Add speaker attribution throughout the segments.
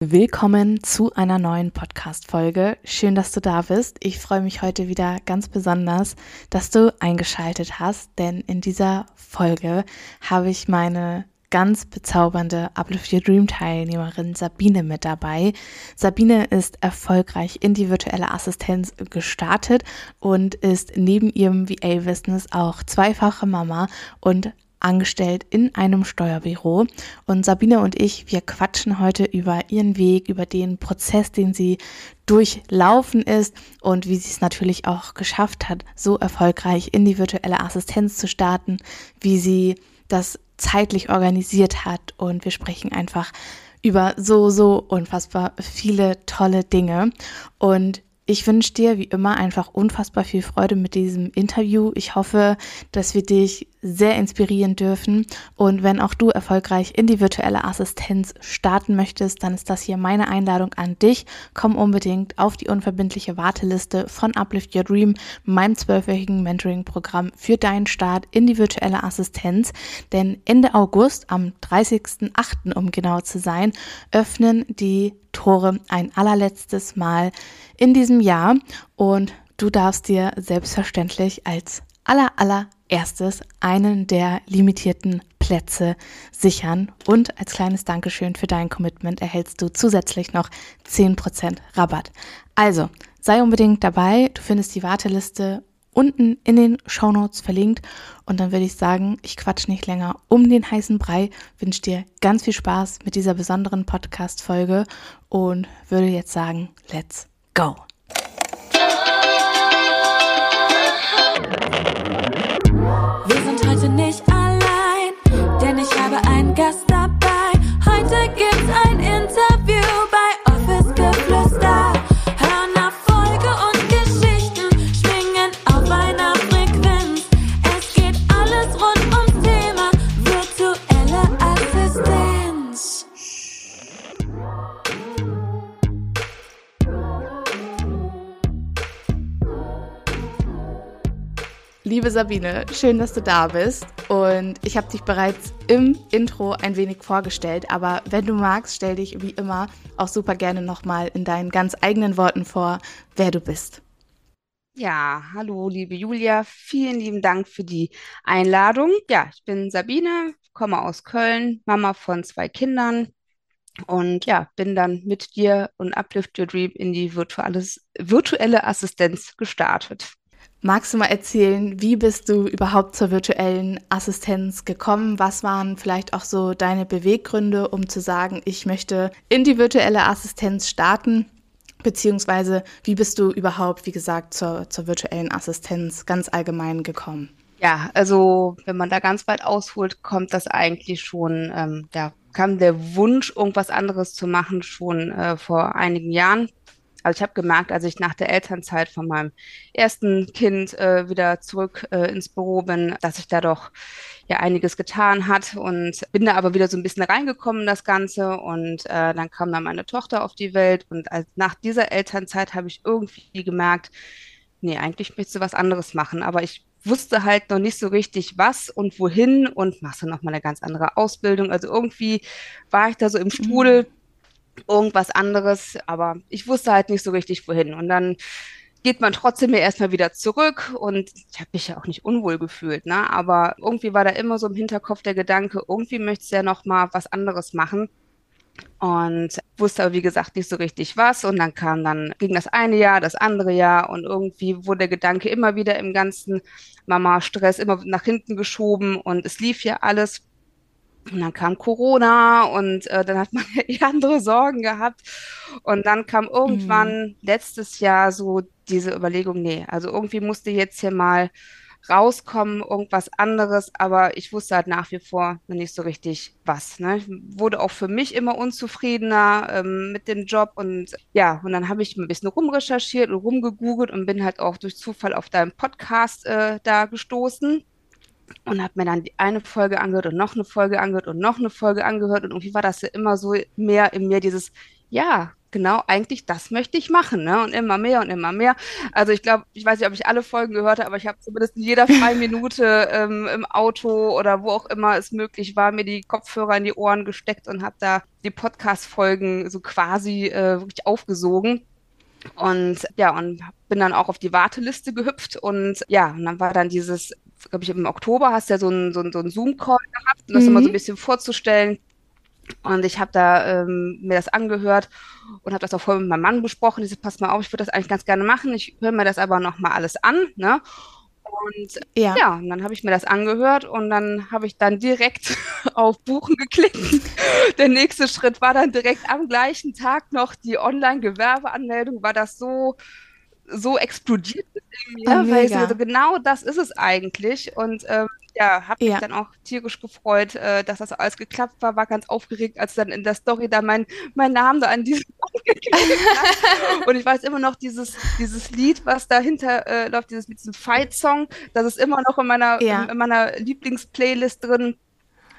Speaker 1: Willkommen zu einer neuen Podcast-Folge. Schön, dass du da bist. Ich freue mich heute wieder ganz besonders, dass du eingeschaltet hast, denn in dieser Folge habe ich meine ganz bezaubernde Uplift Your Dream Teilnehmerin Sabine mit dabei. Sabine ist erfolgreich in die virtuelle Assistenz gestartet und ist neben ihrem VA-Business auch zweifache Mama und angestellt in einem Steuerbüro. Und Sabine und ich, wir quatschen heute über ihren Weg, über den Prozess, den sie durchlaufen ist und wie sie es natürlich auch geschafft hat, so erfolgreich in die virtuelle Assistenz zu starten, wie sie das zeitlich organisiert hat. Und wir sprechen einfach über so, so unfassbar viele tolle Dinge. Und ich wünsche dir wie immer einfach unfassbar viel Freude mit diesem Interview. Ich hoffe, dass wir dich sehr inspirieren dürfen. Und wenn auch du erfolgreich in die virtuelle Assistenz starten möchtest, dann ist das hier meine Einladung an dich. Komm unbedingt auf die unverbindliche Warteliste von Uplift Your Dream, meinem zwölfwöchigen Mentoring-Programm für deinen Start in die virtuelle Assistenz. Denn Ende August, am 30.08. um genau zu sein, öffnen die Tore ein allerletztes Mal in diesem Jahr. Und du darfst dir selbstverständlich als aller allererstes einen der limitierten Plätze sichern. Und als kleines Dankeschön für dein Commitment erhältst du zusätzlich noch 10% Rabatt. Also, sei unbedingt dabei, du findest die Warteliste unten in den Shownotes verlinkt. Und dann würde ich sagen, ich quatsch nicht länger um den heißen Brei, wünsche dir ganz viel Spaß mit dieser besonderen Podcast-Folge und würde jetzt sagen, let's go! Liebe Sabine, schön, dass du da bist. Und ich habe dich bereits im Intro ein wenig vorgestellt, aber wenn du magst, stell dich wie immer auch super gerne nochmal in deinen ganz eigenen Worten vor, wer du bist.
Speaker 2: Ja, hallo, liebe Julia. Vielen lieben Dank für die Einladung. Ja, ich bin Sabine, komme aus Köln, Mama von zwei Kindern und ja, bin dann mit dir und Uplift Your Dream in die virtuelle Assistenz gestartet.
Speaker 1: Magst du mal erzählen, wie bist du überhaupt zur virtuellen Assistenz gekommen? Was waren vielleicht auch so deine Beweggründe, um zu sagen, ich möchte in die virtuelle Assistenz starten? Beziehungsweise, wie bist du überhaupt, wie gesagt, zur, zur virtuellen Assistenz ganz allgemein gekommen?
Speaker 2: Ja, also wenn man da ganz weit ausholt, kommt das eigentlich schon, ähm, da kam der Wunsch, irgendwas anderes zu machen, schon äh, vor einigen Jahren. Also ich habe gemerkt, als ich nach der Elternzeit von meinem ersten Kind äh, wieder zurück äh, ins Büro bin, dass sich da doch ja einiges getan hat. Und bin da aber wieder so ein bisschen reingekommen in das Ganze. Und äh, dann kam dann meine Tochter auf die Welt. Und als, nach dieser Elternzeit habe ich irgendwie gemerkt, nee, eigentlich möchtest du was anderes machen, aber ich wusste halt noch nicht so richtig was und wohin. Und machst dann noch mal eine ganz andere Ausbildung. Also irgendwie war ich da so im Strudel. Mhm irgendwas anderes, aber ich wusste halt nicht so richtig wohin. Und dann geht man trotzdem ja erstmal wieder zurück und ich habe mich ja auch nicht unwohl gefühlt, ne? Aber irgendwie war da immer so im Hinterkopf der Gedanke, irgendwie möchtest du ja noch mal was anderes machen. Und wusste aber, wie gesagt, nicht so richtig was. Und dann kam dann, ging das eine Jahr, das andere Jahr und irgendwie wurde der Gedanke immer wieder im ganzen Mama-Stress immer nach hinten geschoben und es lief ja alles. Und dann kam Corona und äh, dann hat man ja andere Sorgen gehabt. Und dann kam irgendwann mhm. letztes Jahr so diese Überlegung, nee, also irgendwie musste jetzt hier mal rauskommen, irgendwas anderes, aber ich wusste halt nach wie vor noch nicht so richtig was. Ne? Ich wurde auch für mich immer unzufriedener ähm, mit dem Job und ja, und dann habe ich ein bisschen rumrecherchiert und rumgegoogelt und bin halt auch durch Zufall auf deinem Podcast äh, da gestoßen und habe mir dann die eine Folge angehört und noch eine Folge angehört und noch eine Folge angehört und irgendwie war das ja immer so mehr in mir dieses, ja, genau, eigentlich das möchte ich machen, ne? Und immer mehr und immer mehr. Also ich glaube, ich weiß nicht, ob ich alle Folgen gehört habe, aber ich habe zumindest in jeder freien Minute ähm, im Auto oder wo auch immer es möglich war, mir die Kopfhörer in die Ohren gesteckt und habe da die Podcast-Folgen so quasi äh, wirklich aufgesogen. Und ja, und bin dann auch auf die Warteliste gehüpft und ja, und dann war dann dieses, glaube ich, im Oktober hast du ja so einen so so einen Zoom-Call gehabt, um das mhm. immer so ein bisschen vorzustellen. Und ich habe da ähm, mir das angehört und habe das auch vorher mit meinem Mann besprochen. Ich so, pass mal auf, ich würde das eigentlich ganz gerne machen. Ich höre mir das aber nochmal alles an. Ne? Und ja, ja und dann habe ich mir das angehört und dann habe ich dann direkt auf Buchen geklickt. Der nächste Schritt war dann direkt am gleichen Tag noch die Online-Gewerbeanmeldung. War das so so explodiert ist in mir, oh, weil ich so, genau das ist es eigentlich. Und ähm, ja, habe mich dann auch tierisch gefreut, äh, dass das alles geklappt war, war ganz aufgeregt, als dann in der Story da mein, mein Name da an diesem Und ich weiß immer noch dieses, dieses Lied, was dahinter äh, läuft, dieses mit diesem Fight-Song, das ist immer noch in meiner, ja. in, in meiner Lieblingsplaylist drin.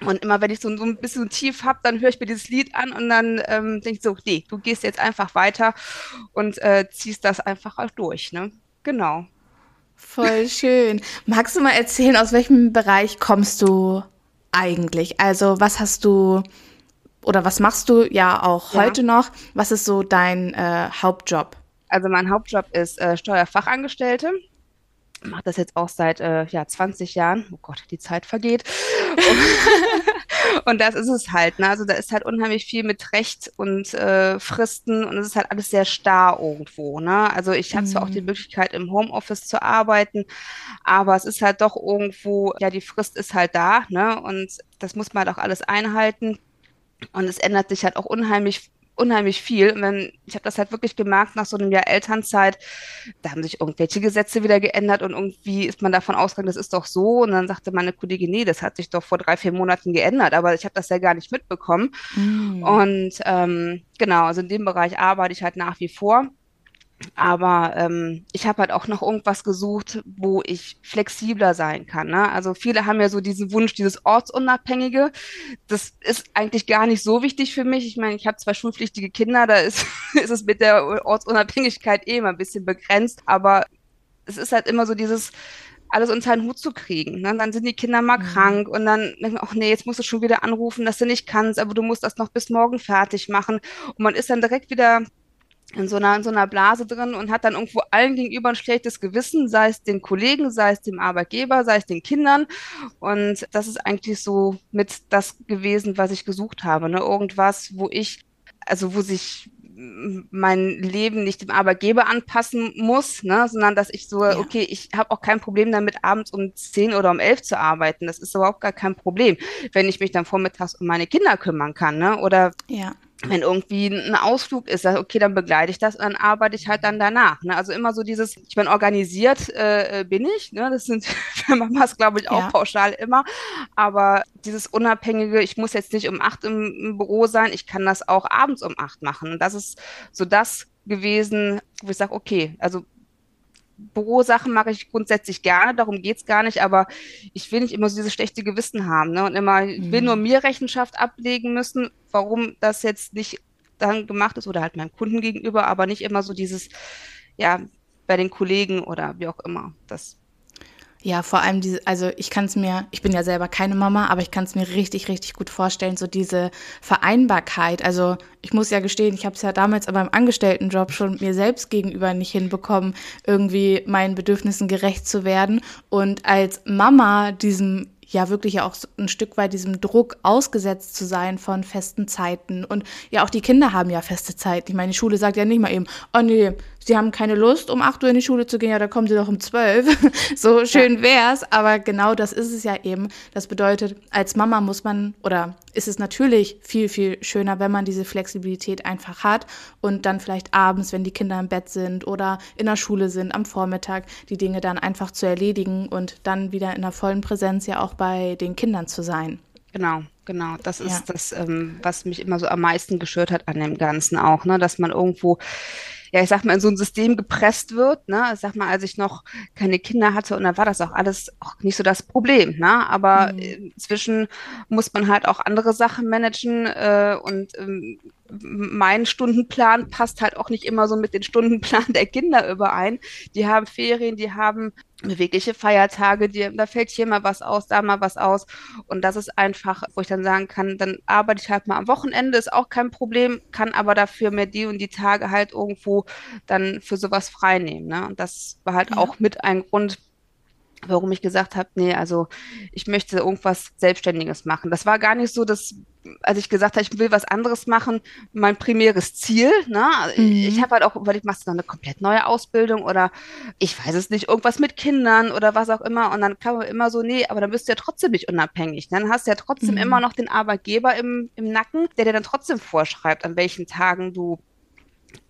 Speaker 2: Und immer wenn ich so, so ein bisschen tief habe, dann höre ich mir dieses Lied an und dann ähm, denke ich so, nee, du gehst jetzt einfach weiter und äh, ziehst das einfach auch durch, ne? Genau.
Speaker 1: Voll schön. Magst du mal erzählen, aus welchem Bereich kommst du eigentlich? Also was hast du oder was machst du ja auch ja. heute noch? Was ist so dein äh, Hauptjob?
Speaker 2: Also mein Hauptjob ist äh, Steuerfachangestellte mache das jetzt auch seit äh, ja, 20 Jahren. Oh Gott, die Zeit vergeht. und das ist es halt. Ne? Also da ist halt unheimlich viel mit Recht und äh, Fristen und es ist halt alles sehr starr irgendwo. Ne? Also ich mhm. habe zwar auch die mhm. Möglichkeit, im Homeoffice zu arbeiten, aber es ist halt doch irgendwo, ja, die Frist ist halt da. Ne? Und das muss man halt auch alles einhalten. Und es ändert sich halt auch unheimlich unheimlich viel. Und wenn, ich habe das halt wirklich gemerkt nach so einem Jahr Elternzeit, da haben sich irgendwelche Gesetze wieder geändert und irgendwie ist man davon ausgegangen, das ist doch so. Und dann sagte meine Kollegin, nee, das hat sich doch vor drei, vier Monaten geändert, aber ich habe das ja gar nicht mitbekommen. Mm. Und ähm, genau, also in dem Bereich arbeite ich halt nach wie vor. Aber ähm, ich habe halt auch noch irgendwas gesucht, wo ich flexibler sein kann. Ne? Also viele haben ja so diesen Wunsch, dieses Ortsunabhängige. Das ist eigentlich gar nicht so wichtig für mich. Ich meine, ich habe zwei schulpflichtige Kinder, da ist, ist es mit der Ortsunabhängigkeit eh immer ein bisschen begrenzt. Aber es ist halt immer so dieses, alles unter einen Hut zu kriegen. Ne? Dann sind die Kinder mal mhm. krank und dann denken, ach nee, jetzt musst du schon wieder anrufen, dass du nicht kannst, aber du musst das noch bis morgen fertig machen. Und man ist dann direkt wieder in so einer, in so einer Blase drin und hat dann irgendwo allen gegenüber ein schlechtes Gewissen, sei es den Kollegen, sei es dem Arbeitgeber, sei es den Kindern. Und das ist eigentlich so mit das gewesen, was ich gesucht habe. Ne? Irgendwas, wo ich, also wo sich mein Leben nicht dem Arbeitgeber anpassen muss, ne, sondern dass ich so, ja. okay, ich habe auch kein Problem damit, abends um zehn oder um elf zu arbeiten. Das ist überhaupt gar kein Problem, wenn ich mich dann vormittags um meine Kinder kümmern kann, ne? Oder ja wenn irgendwie ein Ausflug ist, okay, dann begleite ich das und dann arbeite ich halt dann danach. Ne? Also immer so dieses, ich bin organisiert, äh, bin ich. Ne? Das sind für Mamas, glaube ich, auch ja. pauschal immer. Aber dieses Unabhängige, ich muss jetzt nicht um acht im, im Büro sein, ich kann das auch abends um acht machen. Und das ist so das gewesen, wo ich sage, okay, also Bürosachen mache ich grundsätzlich gerne, darum geht's gar nicht, aber ich will nicht immer so dieses schlechte Gewissen haben ne? und immer mhm. will nur mir Rechenschaft ablegen müssen, warum das jetzt nicht dann gemacht ist oder halt meinem Kunden gegenüber, aber nicht immer so dieses, ja, bei den Kollegen oder wie auch immer. Das
Speaker 1: ja, vor allem diese, also ich kann es mir, ich bin ja selber keine Mama, aber ich kann es mir richtig, richtig gut vorstellen, so diese Vereinbarkeit. Also ich muss ja gestehen, ich habe es ja damals aber im Angestelltenjob schon mir selbst gegenüber nicht hinbekommen, irgendwie meinen Bedürfnissen gerecht zu werden. Und als Mama diesem ja wirklich auch ein Stück weit diesem Druck ausgesetzt zu sein von festen Zeiten. Und ja, auch die Kinder haben ja feste Zeiten. Ich meine, die Schule sagt ja nicht mal eben, oh nee, sie haben keine Lust, um 8 Uhr in die Schule zu gehen, ja, da kommen sie doch um 12. so schön wär's, aber genau das ist es ja eben. Das bedeutet, als Mama muss man oder ist es natürlich viel, viel schöner, wenn man diese Flexibilität einfach hat und dann vielleicht abends, wenn die Kinder im Bett sind oder in der Schule sind, am Vormittag, die Dinge dann einfach zu erledigen und dann wieder in der vollen Präsenz ja auch bei den Kindern zu sein.
Speaker 2: Genau, genau. Das ist ja. das, ähm, was mich immer so am meisten gestört hat an dem Ganzen auch, ne? dass man irgendwo ja, ich sag mal, in so ein System gepresst wird. Ne? Ich sag mal, als ich noch keine Kinder hatte und da war das auch alles auch nicht so das Problem. Ne? Aber mhm. inzwischen muss man halt auch andere Sachen managen äh, und ähm, mein Stundenplan passt halt auch nicht immer so mit dem Stundenplan der Kinder überein. Die haben Ferien, die haben bewegliche Feiertage, die, da fällt hier mal was aus, da mal was aus. Und das ist einfach, wo ich dann sagen kann, dann arbeite ich halt mal am Wochenende, ist auch kein Problem, kann aber dafür mir die und die Tage halt irgendwo dann für sowas freinehmen. Ne? Und das war halt ja. auch mit ein Grund, warum ich gesagt habe, nee, also ich möchte irgendwas Selbstständiges machen. Das war gar nicht so, dass, als ich gesagt habe, ich will was anderes machen, mein primäres Ziel. Ne? Mhm. Ich habe halt auch überlegt, machst du noch eine komplett neue Ausbildung oder ich weiß es nicht, irgendwas mit Kindern oder was auch immer. Und dann kam immer so, nee, aber dann bist du ja trotzdem nicht unabhängig. Dann hast du ja trotzdem mhm. immer noch den Arbeitgeber im, im Nacken, der dir dann trotzdem vorschreibt, an welchen Tagen du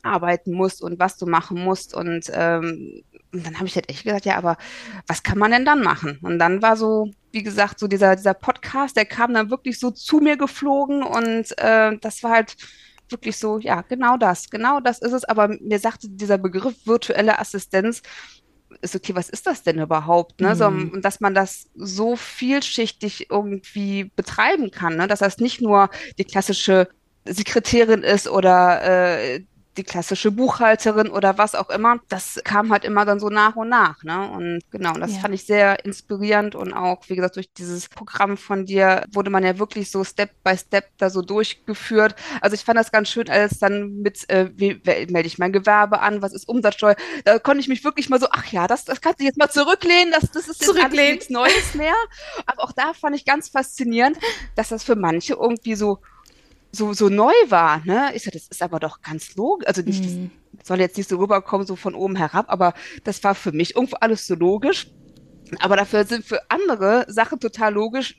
Speaker 2: arbeiten musst und was du machen musst. Und, ähm, und dann habe ich halt echt gesagt, ja, aber was kann man denn dann machen? Und dann war so, wie gesagt, so dieser, dieser Podcast, der kam dann wirklich so zu mir geflogen und äh, das war halt wirklich so, ja, genau das, genau das ist es. Aber mir sagte dieser Begriff virtuelle Assistenz, ist okay, was ist das denn überhaupt? Ne? Mhm. So, und dass man das so vielschichtig irgendwie betreiben kann, ne? dass das nicht nur die klassische Sekretärin ist oder äh, die klassische Buchhalterin oder was auch immer. Das kam halt immer dann so nach und nach. Ne? Und genau, das ja. fand ich sehr inspirierend und auch, wie gesagt, durch dieses Programm von dir wurde man ja wirklich so Step by Step da so durchgeführt. Also ich fand das ganz schön, als dann mit, äh, wie melde ich mein Gewerbe an, was ist Umsatzsteuer, da konnte ich mich wirklich mal so, ach ja, das, das kannst du jetzt mal zurücklehnen, das, das ist jetzt nichts Neues mehr. Aber auch da fand ich ganz faszinierend, dass das für manche irgendwie so so, so neu war, ne? Ich so, das ist aber doch ganz logisch. Also nicht, das soll jetzt nicht so rüberkommen, so von oben herab, aber das war für mich irgendwo alles so logisch. Aber dafür sind für andere Sachen total logisch,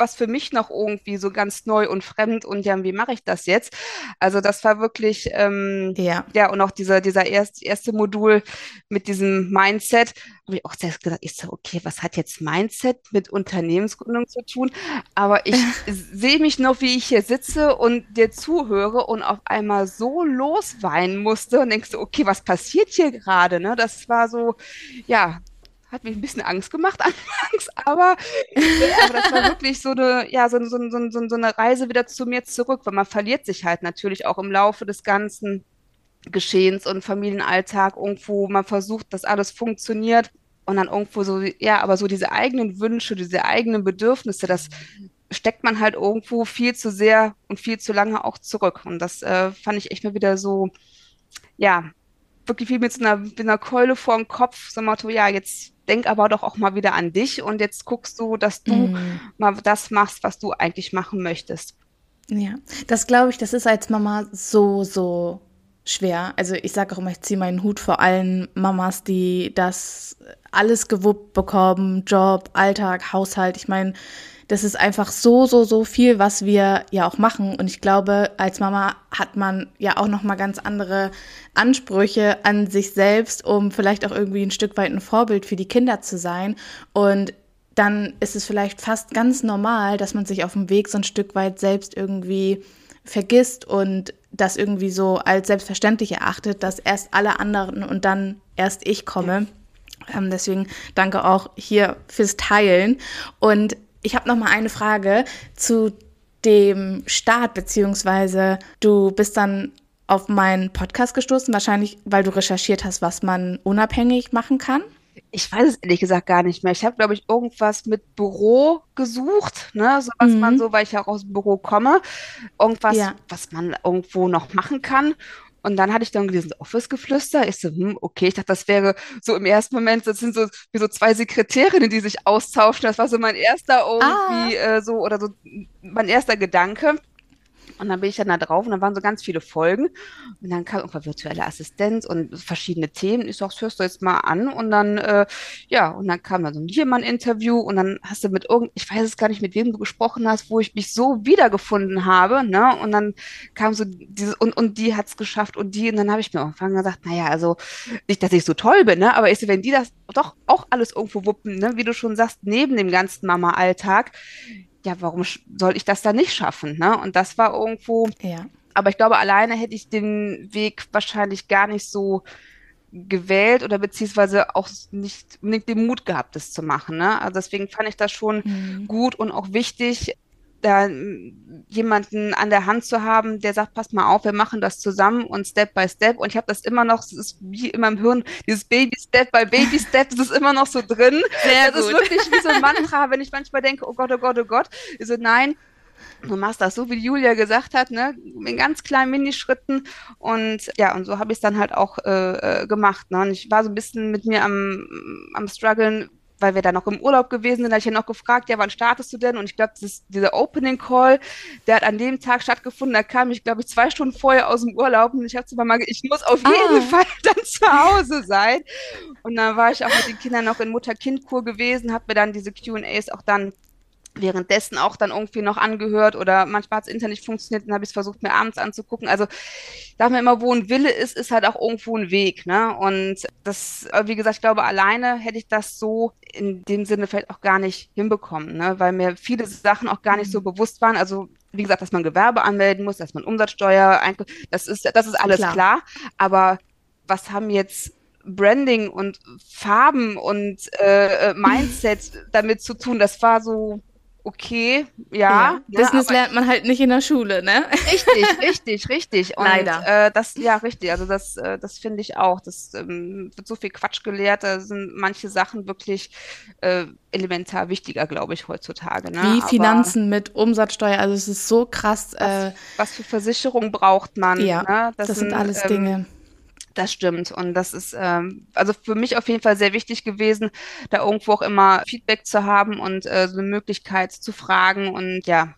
Speaker 2: was für mich noch irgendwie so ganz neu und fremd und ja, wie mache ich das jetzt? Also das war wirklich, ähm, ja. ja, und auch dieser, dieser erste, erste Modul mit diesem Mindset, habe ich auch selbst gedacht, ich so, okay, was hat jetzt Mindset mit Unternehmensgründung zu tun? Aber ich sehe mich noch, wie ich hier sitze und dir zuhöre und auf einmal so losweinen musste und denkst okay, was passiert hier gerade? Ne? Das war so, ja, hat mich ein bisschen Angst gemacht anfangs, aber, aber das war wirklich so eine, ja, so, so, so, so, eine Reise wieder zu mir zurück, weil man verliert sich halt natürlich auch im Laufe des ganzen Geschehens und Familienalltag irgendwo, man versucht, dass alles funktioniert und dann irgendwo so, ja, aber so diese eigenen Wünsche, diese eigenen Bedürfnisse, das steckt man halt irgendwo viel zu sehr und viel zu lange auch zurück. Und das äh, fand ich echt mal wieder so, ja, wirklich wie mit so einer, mit einer Keule vor dem Kopf, so Motto, ja, jetzt denk aber doch auch mal wieder an dich und jetzt guckst du, dass du mm. mal das machst, was du eigentlich machen möchtest.
Speaker 1: Ja, das glaube ich, das ist als Mama so, so schwer. Also ich sage auch immer, ich ziehe meinen Hut vor allen Mamas, die das alles gewuppt bekommen, Job, Alltag, Haushalt. Ich meine, das ist einfach so, so, so viel, was wir ja auch machen. Und ich glaube, als Mama hat man ja auch nochmal ganz andere Ansprüche an sich selbst, um vielleicht auch irgendwie ein Stück weit ein Vorbild für die Kinder zu sein. Und dann ist es vielleicht fast ganz normal, dass man sich auf dem Weg so ein Stück weit selbst irgendwie vergisst und das irgendwie so als selbstverständlich erachtet, dass erst alle anderen und dann erst ich komme. Ähm, deswegen danke auch hier fürs Teilen. Und ich habe noch mal eine Frage zu dem Start, beziehungsweise du bist dann auf meinen Podcast gestoßen, wahrscheinlich weil du recherchiert hast, was man unabhängig machen kann.
Speaker 2: Ich weiß es ehrlich gesagt gar nicht mehr. Ich habe, glaube ich, irgendwas mit Büro gesucht, ne, so was mhm. man so, weil ich ja auch aus dem Büro komme, irgendwas, ja. was man irgendwo noch machen kann. Und dann hatte ich dann gelesen, Office-Geflüster. Ich so, hm, okay, ich dachte, das wäre so im ersten Moment, das sind so wie so zwei Sekretärinnen, die sich austauschen. Das war so mein erster irgendwie ah. äh, so oder so mein erster Gedanke. Und dann bin ich dann da drauf und dann waren so ganz viele Folgen. Und dann kam irgendwann virtuelle Assistenz und verschiedene Themen. Ich sag, das hörst du jetzt mal an. Und dann, äh, ja, und dann kam dann so ein Interview und dann hast du mit irgend, ich weiß es gar nicht, mit wem du gesprochen hast, wo ich mich so wiedergefunden habe, ne? Und dann kam so dieses, und, und die hat's geschafft und die, und dann habe ich mir irgendwann gesagt, naja, also nicht, dass ich so toll bin, ne? Aber ich wenn die das doch auch alles irgendwo wuppen, ne? Wie du schon sagst, neben dem ganzen Mama-Alltag, ja, warum soll ich das da nicht schaffen? Ne? Und das war irgendwo, ja. aber ich glaube, alleine hätte ich den Weg wahrscheinlich gar nicht so gewählt oder beziehungsweise auch nicht unbedingt den Mut gehabt, das zu machen. Ne? Also deswegen fand ich das schon mhm. gut und auch wichtig, da jemanden an der Hand zu haben, der sagt, pass mal auf, wir machen das zusammen und Step by Step. Und ich habe das immer noch, es ist wie in meinem Hirn, dieses Baby Step by Baby Step, das ist immer noch so drin. Sehr das gut. ist wirklich wie so ein Mantra, wenn ich manchmal denke, oh Gott, oh Gott, oh Gott. Ich so, nein, du machst das so, wie Julia gesagt hat, ne, in ganz kleinen Minischritten. Und ja, und so habe ich es dann halt auch äh, äh, gemacht. Ne? Und ich war so ein bisschen mit mir am, am struggeln, weil wir da noch im Urlaub gewesen sind, da habe ich ja noch gefragt, ja, wann startest du denn? Und ich glaube, dieser Opening Call, der hat an dem Tag stattgefunden, da kam ich, glaube ich, zwei Stunden vorher aus dem Urlaub und ich habe zu Mama gesagt, ich muss auf jeden ah. Fall dann zu Hause sein. Und dann war ich auch mit den Kindern noch in Mutter-Kind-Kur gewesen, habe mir dann diese Q&As auch dann währenddessen auch dann irgendwie noch angehört oder manchmal hat das Internet nicht funktioniert, dann habe ich es versucht, mir abends anzugucken. Also da wir immer, wo ein Wille ist, ist halt auch irgendwo ein Weg. Ne? Und das, wie gesagt, ich glaube, alleine hätte ich das so in dem Sinne vielleicht auch gar nicht hinbekommen, ne? weil mir viele Sachen auch gar nicht so mhm. bewusst waren. Also wie gesagt, dass man Gewerbe anmelden muss, dass man Umsatzsteuer, das ist, das ist alles klar. klar. Aber was haben jetzt Branding und Farben und äh, äh Mindset damit zu tun? Das war so, okay, ja. ja
Speaker 1: ne, Business lernt man halt nicht in der Schule, ne?
Speaker 2: Richtig, richtig, richtig.
Speaker 1: Und, Leider.
Speaker 2: Äh, das, ja, richtig. Also das, äh, das finde ich auch. Das ähm, wird so viel Quatsch gelehrt. Da sind manche Sachen wirklich äh, elementar wichtiger, glaube ich, heutzutage. Ne?
Speaker 1: Wie Finanzen aber mit Umsatzsteuer. Also es ist so krass.
Speaker 2: Was, äh, was für Versicherung braucht man?
Speaker 1: Ja, ne? das, das, sind, sind alles ähm, Dinge
Speaker 2: das stimmt. Und das ist ähm, also für mich auf jeden Fall sehr wichtig gewesen, da irgendwo auch immer Feedback zu haben und äh, so eine Möglichkeit zu fragen und ja,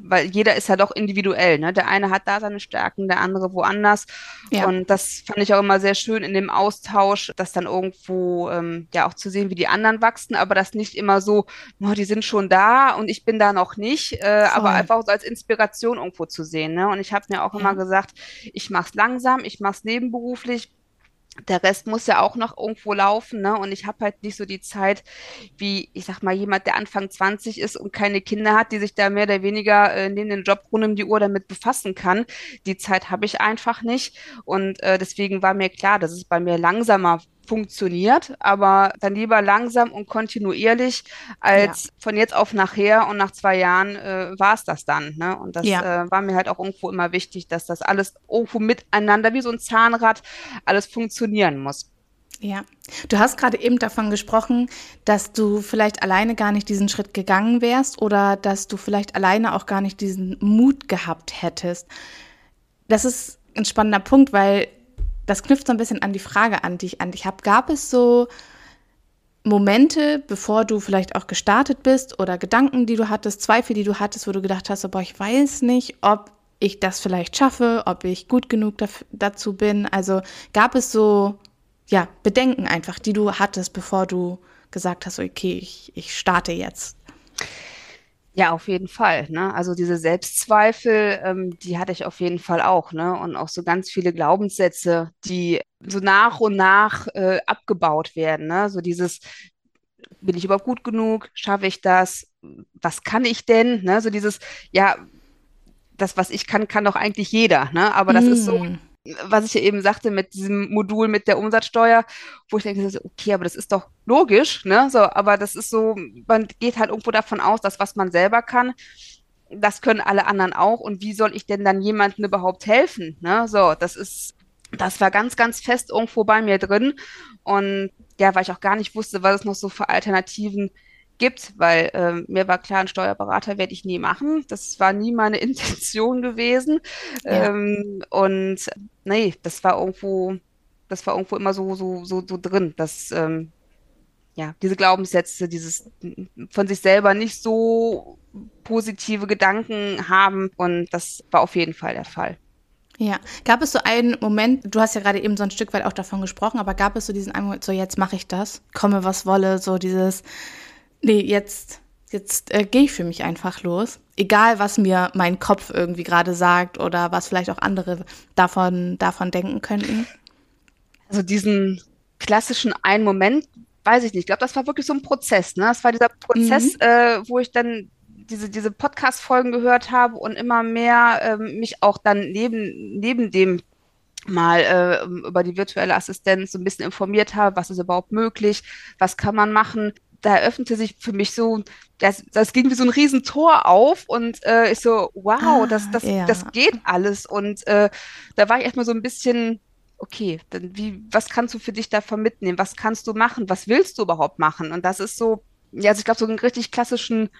Speaker 2: weil jeder ist ja doch individuell, ne? Der eine hat da seine Stärken, der andere woanders. Ja. Und das fand ich auch immer sehr schön in dem Austausch, das dann irgendwo ähm, ja auch zu sehen, wie die anderen wachsen, aber das nicht immer so, oh, die sind schon da und ich bin da noch nicht, äh, aber einfach so als Inspiration irgendwo zu sehen. Ne? Und ich habe mir auch ja. immer gesagt, ich mach's langsam, ich mach's nebenberuflich, der Rest muss ja auch noch irgendwo laufen, ne? Und ich habe halt nicht so die Zeit, wie, ich sag mal, jemand, der Anfang 20 ist und keine Kinder hat, die sich da mehr oder weniger äh, neben den Job rund um die Uhr damit befassen kann. Die Zeit habe ich einfach nicht. Und äh, deswegen war mir klar, dass es bei mir langsamer funktioniert, aber dann lieber langsam und kontinuierlich als ja. von jetzt auf nachher und nach zwei Jahren äh, war es das dann. Ne? Und das ja. äh, war mir halt auch irgendwo immer wichtig, dass das alles irgendwo miteinander wie so ein Zahnrad alles funktionieren muss.
Speaker 1: Ja, du hast gerade eben davon gesprochen, dass du vielleicht alleine gar nicht diesen Schritt gegangen wärst oder dass du vielleicht alleine auch gar nicht diesen Mut gehabt hättest. Das ist ein spannender Punkt, weil das knüpft so ein bisschen an die Frage an, die ich an dich habe. Gab es so Momente, bevor du vielleicht auch gestartet bist oder Gedanken, die du hattest, Zweifel, die du hattest, wo du gedacht hast, boah, ich weiß nicht, ob ich das vielleicht schaffe, ob ich gut genug dazu bin. Also gab es so, ja, Bedenken einfach, die du hattest, bevor du gesagt hast, okay, ich, ich starte jetzt.
Speaker 2: Ja, auf jeden Fall. Ne? Also diese Selbstzweifel, ähm, die hatte ich auf jeden Fall auch. Ne? Und auch so ganz viele Glaubenssätze, die so nach und nach äh, abgebaut werden. Ne? So dieses, bin ich überhaupt gut genug? Schaffe ich das? Was kann ich denn? Ne? So dieses, ja, das, was ich kann, kann doch eigentlich jeder. Ne? Aber das ist so, mm was ich ja eben sagte mit diesem Modul mit der Umsatzsteuer, wo ich denke, okay, aber das ist doch logisch, ne? So, aber das ist so, man geht halt irgendwo davon aus, dass was man selber kann, das können alle anderen auch. Und wie soll ich denn dann jemandem überhaupt helfen? Ne? So, das ist, das war ganz, ganz fest irgendwo bei mir drin. Und ja, weil ich auch gar nicht wusste, was es noch so für Alternativen gibt, weil äh, mir war klar, einen Steuerberater werde ich nie machen. Das war nie meine Intention gewesen. Ja. Ähm, und nee, das war irgendwo, das war irgendwo immer so, so, so, so drin, dass ähm, ja, diese Glaubenssätze, dieses von sich selber nicht so positive Gedanken haben. Und das war auf jeden Fall der Fall.
Speaker 1: Ja, gab es so einen Moment, du hast ja gerade eben so ein Stück weit auch davon gesprochen, aber gab es so diesen einen Moment, so jetzt mache ich das, komme was wolle, so dieses, nee, jetzt, jetzt äh, gehe ich für mich einfach los. Egal, was mir mein Kopf irgendwie gerade sagt oder was vielleicht auch andere davon, davon denken könnten.
Speaker 2: Also diesen klassischen einen Moment, weiß ich nicht. Ich glaube, das war wirklich so ein Prozess. Ne? Das war dieser Prozess, mhm. äh, wo ich dann diese, diese Podcast-Folgen gehört habe und immer mehr ähm, mich auch dann neben, neben dem mal äh, über die virtuelle Assistenz so ein bisschen informiert habe, was ist überhaupt möglich, was kann man machen, da eröffnete sich für mich so, das, das ging wie so ein Riesentor auf und äh, ich so, wow, ah, das, das, ja. das geht alles. Und äh, da war ich erstmal so ein bisschen, okay, dann wie, was kannst du für dich davon mitnehmen? Was kannst du machen? Was willst du überhaupt machen? Und das ist so, ja, also ich glaube, so einen richtig klassischen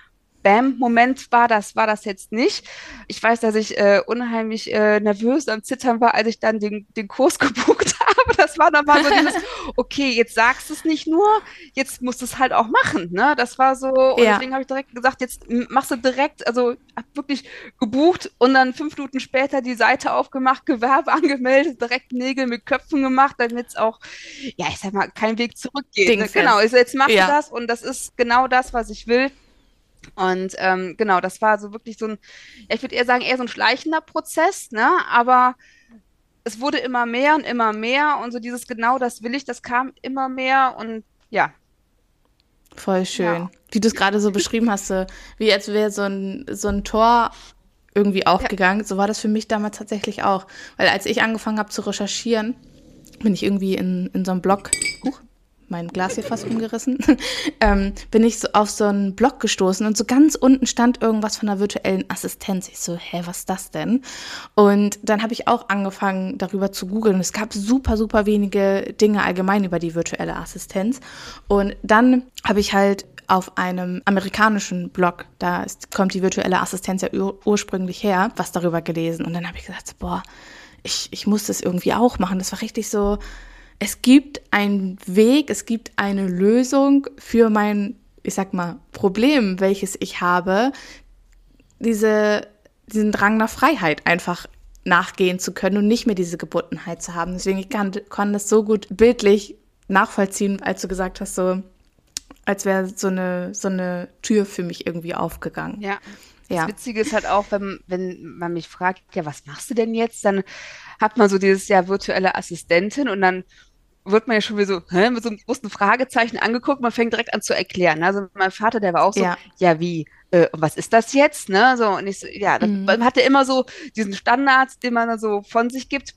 Speaker 2: Bam-Moment war das, war das jetzt nicht. Ich weiß, dass ich äh, unheimlich äh, nervös am Zittern war, als ich dann den, den Kurs gebucht habe. Das war dann mal so dieses, okay, jetzt sagst du es nicht nur, jetzt musst du es halt auch machen. Ne? Das war so, und ja. deswegen habe ich direkt gesagt, jetzt machst du direkt, also hab wirklich gebucht und dann fünf Minuten später die Seite aufgemacht, Gewerbe angemeldet, direkt Nägel mit Köpfen gemacht, damit es auch, ja, ich sag mal, kein Weg zurückgeht. Ne? Genau, jetzt machst ja. du das und das ist genau das, was ich will. Und ähm, genau, das war so wirklich so ein, ich würde eher sagen, eher so ein schleichender Prozess, ne? Aber es wurde immer mehr und immer mehr und so dieses genau das will ich, das kam immer mehr und ja.
Speaker 1: Voll schön. Ja. Wie du es gerade so beschrieben hast, so, wie als wäre so ein, so ein Tor irgendwie aufgegangen. Ja. So war das für mich damals tatsächlich auch. Weil als ich angefangen habe zu recherchieren, bin ich irgendwie in, in so einem Blog, huch, mein Glas hier fast umgerissen, ähm, bin ich so auf so einen Blog gestoßen und so ganz unten stand irgendwas von einer virtuellen Assistenz. Ich so, hä, was ist das denn? Und dann habe ich auch angefangen, darüber zu googeln. Es gab super, super wenige Dinge allgemein über die virtuelle Assistenz. Und dann habe ich halt auf einem amerikanischen Blog, da ist, kommt die virtuelle Assistenz ja ur ursprünglich her, was darüber gelesen. Und dann habe ich gesagt, boah, ich, ich muss das irgendwie auch machen. Das war richtig so, es gibt einen Weg, es gibt eine Lösung für mein, ich sag mal, Problem, welches ich habe, diese, diesen Drang nach Freiheit einfach nachgehen zu können und nicht mehr diese Gebundenheit zu haben. Deswegen ich kann, kann das so gut bildlich nachvollziehen, als du gesagt hast, so als wäre so eine so eine Tür für mich irgendwie aufgegangen.
Speaker 2: Ja. Ja. Das Witzige ist halt auch, wenn, wenn man mich fragt, ja, was machst du denn jetzt? Dann hat man so dieses ja virtuelle Assistentin und dann wird man ja schon wieder so hä, mit so einem großen Fragezeichen angeguckt. Man fängt direkt an zu erklären. Also mein Vater, der war auch so, ja, ja wie, äh, was ist das jetzt? Ne? So, und ich so, ja, das, mhm. man hatte immer so diesen Standard, den man so von sich gibt.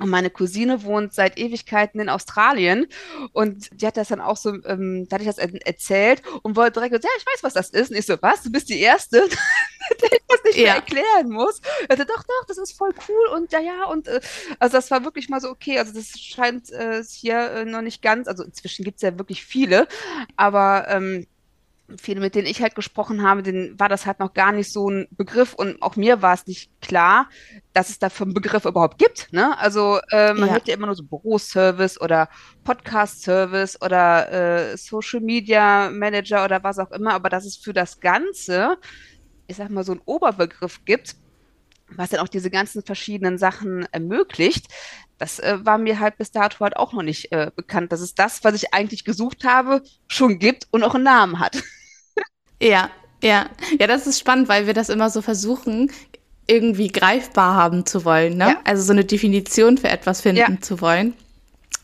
Speaker 2: Und meine Cousine wohnt seit Ewigkeiten in Australien und die hat das dann auch so, ähm, da hatte ich das erzählt und wollte direkt gesagt, ja, ich weiß, was das ist. Und ich so, was, du bist die Erste, der ich das nicht ja. mehr erklären muss. Er so, doch, doch, das ist voll cool und ja, ja, und äh, also das war wirklich mal so okay. Also das scheint äh, hier äh, noch nicht ganz, also inzwischen gibt es ja wirklich viele, aber ähm, viele, mit denen ich halt gesprochen habe, denen war das halt noch gar nicht so ein Begriff und auch mir war es nicht klar, dass es dafür einen Begriff überhaupt gibt. Ne? Also äh, man ja. hört ja immer nur so Büroservice oder Podcast-Service oder äh, Social Media Manager oder was auch immer, aber dass es für das Ganze, ich sag mal, so einen Oberbegriff gibt, was dann auch diese ganzen verschiedenen Sachen ermöglicht, das äh, war mir halt bis dato halt auch noch nicht äh, bekannt, dass es das, was ich eigentlich gesucht habe, schon gibt und auch einen Namen hat.
Speaker 1: Ja, ja. Ja, das ist spannend, weil wir das immer so versuchen, irgendwie greifbar haben zu wollen. Ne? Ja. Also so eine Definition für etwas finden ja. zu wollen.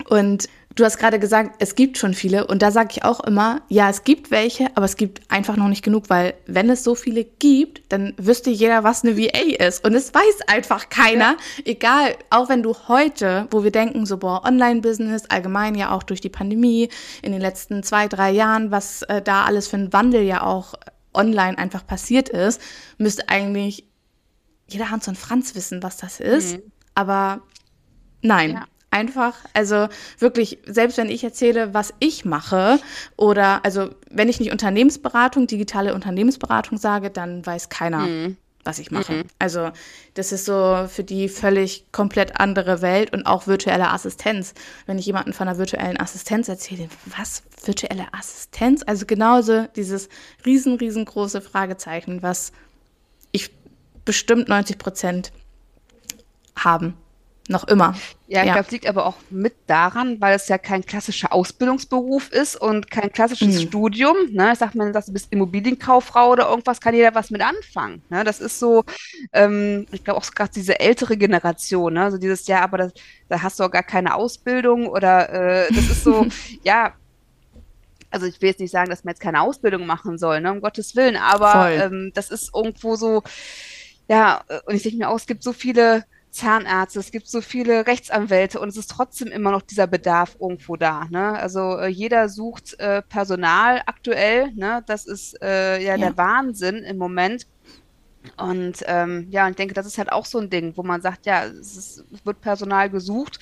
Speaker 1: Und du hast gerade gesagt, es gibt schon viele. Und da sage ich auch immer, ja, es gibt welche, aber es gibt einfach noch nicht genug, weil wenn es so viele gibt, dann wüsste jeder, was eine VA ist. Und es weiß einfach keiner. Ja. Egal, auch wenn du heute, wo wir denken, so, boah, Online-Business, allgemein ja auch durch die Pandemie in den letzten zwei, drei Jahren, was äh, da alles für ein Wandel ja auch online einfach passiert ist, müsste eigentlich jeder Hans und Franz wissen, was das ist. Mhm. Aber nein. Ja einfach, also wirklich, selbst wenn ich erzähle, was ich mache, oder also wenn ich nicht Unternehmensberatung, digitale Unternehmensberatung sage, dann weiß keiner, mhm. was ich mache. Mhm. Also das ist so für die völlig komplett andere Welt und auch virtuelle Assistenz. Wenn ich jemanden von einer virtuellen Assistenz erzähle, was virtuelle Assistenz? Also genauso dieses riesen, riesengroße Fragezeichen, was ich bestimmt 90 Prozent haben. Noch immer.
Speaker 2: Ja, ich ja. glaube, es liegt aber auch mit daran, weil es ja kein klassischer Ausbildungsberuf ist und kein klassisches mhm. Studium. Ne? Ich sag mal, du bist Immobilienkauffrau oder irgendwas, kann jeder was mit anfangen. Ne? Das ist so, ähm, ich glaube auch gerade diese ältere Generation, ne? so dieses, ja, aber das, da hast du auch gar keine Ausbildung oder äh, das ist so, ja, also ich will jetzt nicht sagen, dass man jetzt keine Ausbildung machen soll, ne? um Gottes Willen, aber ähm, das ist irgendwo so, ja, und ich denke mir auch, es gibt so viele Zahnärzte, es gibt so viele Rechtsanwälte und es ist trotzdem immer noch dieser Bedarf irgendwo da. Ne? Also äh, jeder sucht äh, Personal aktuell. Ne? Das ist äh, ja, ja, der Wahnsinn im Moment. Und ähm, ja, ich denke, das ist halt auch so ein Ding, wo man sagt, ja, es, ist, es wird Personal gesucht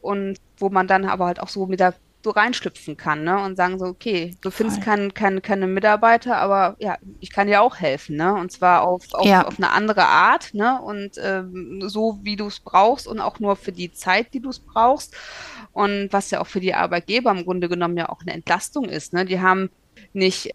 Speaker 2: und wo man dann aber halt auch so mit der so reinschlüpfen kann, ne? Und sagen so, okay, du findest kein, kein, keine Mitarbeiter, aber ja, ich kann dir auch helfen, ne? Und zwar auf, auf, ja. auf eine andere Art, ne? Und ähm, so, wie du es brauchst und auch nur für die Zeit, die du es brauchst. Und was ja auch für die Arbeitgeber im Grunde genommen ja auch eine Entlastung ist, ne? Die haben nicht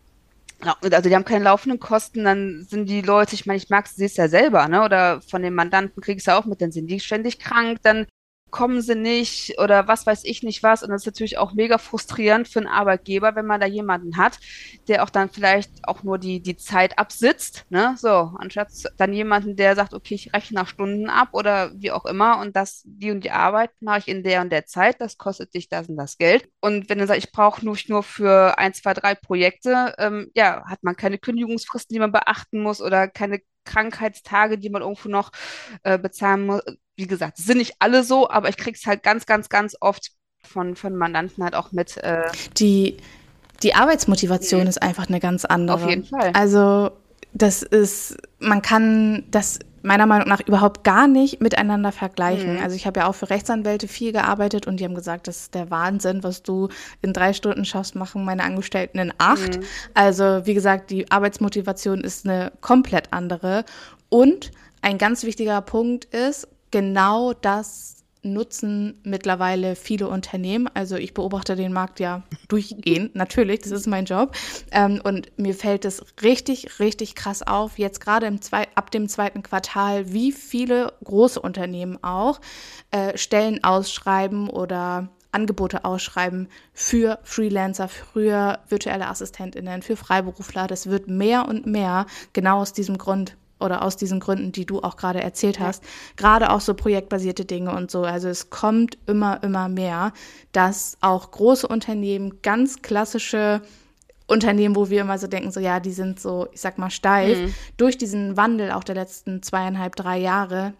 Speaker 2: also die haben keine laufenden Kosten, dann sind die Leute, ich meine, ich mag, sie es ja selber, ne? Oder von den Mandanten kriegst du auch mit, dann sind die ständig krank, dann kommen sie nicht oder was weiß ich nicht was. Und das ist natürlich auch mega frustrierend für einen Arbeitgeber, wenn man da jemanden hat, der auch dann vielleicht auch nur die, die Zeit absitzt. Ne? So, anstatt dann jemanden, der sagt, okay, ich rechne nach Stunden ab oder wie auch immer und das, die und die Arbeit mache ich in der und der Zeit, das kostet dich das und das Geld. Und wenn er sagt, ich brauche nur, nur für ein, zwei, drei Projekte, ähm, ja, hat man keine Kündigungsfristen, die man beachten muss oder keine Krankheitstage, die man irgendwo noch äh, bezahlen muss. Wie gesagt, sind nicht alle so, aber ich kriege es halt ganz, ganz, ganz oft von, von Mandanten halt auch mit. Äh,
Speaker 1: die, die Arbeitsmotivation mhm. ist einfach eine ganz andere.
Speaker 2: Auf jeden Fall.
Speaker 1: Also das ist, man kann das meiner Meinung nach überhaupt gar nicht miteinander vergleichen. Mhm. Also ich habe ja auch für Rechtsanwälte viel gearbeitet und die haben gesagt, das ist der Wahnsinn, was du in drei Stunden schaffst, machen meine Angestellten in acht. Mhm. Also wie gesagt, die Arbeitsmotivation ist eine komplett andere. Und ein ganz wichtiger Punkt ist, genau das nutzen mittlerweile viele Unternehmen. Also ich beobachte den Markt ja durchgehend, natürlich, das ist mein Job. Ähm, und mir fällt es richtig, richtig krass auf, jetzt gerade ab dem zweiten Quartal, wie viele große Unternehmen auch äh, Stellen ausschreiben oder Angebote ausschreiben für Freelancer, für virtuelle Assistentinnen, für Freiberufler. Das wird mehr und mehr genau aus diesem Grund oder aus diesen Gründen, die du auch gerade erzählt hast, ja. gerade auch so projektbasierte Dinge und so. Also es kommt immer, immer mehr, dass auch große Unternehmen, ganz klassische Unternehmen, wo wir immer so denken, so ja, die sind so, ich sag mal, steif, mhm. durch diesen Wandel auch der letzten zweieinhalb, drei Jahre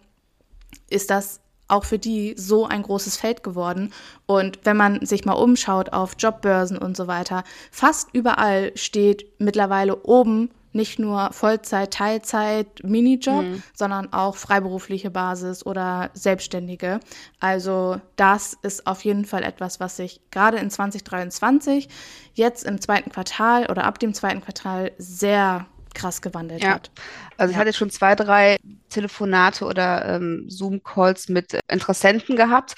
Speaker 1: ist das auch für die so ein großes Feld geworden. Und wenn man sich mal umschaut auf Jobbörsen und so weiter, fast überall steht mittlerweile oben nicht nur Vollzeit, Teilzeit, Minijob, mhm. sondern auch freiberufliche Basis oder Selbstständige. Also das ist auf jeden Fall etwas, was sich gerade in 2023 jetzt im zweiten Quartal oder ab dem zweiten Quartal sehr krass gewandelt ja. hat.
Speaker 2: Also ich hatte schon zwei, drei Telefonate oder ähm, Zoom-Calls mit Interessenten gehabt,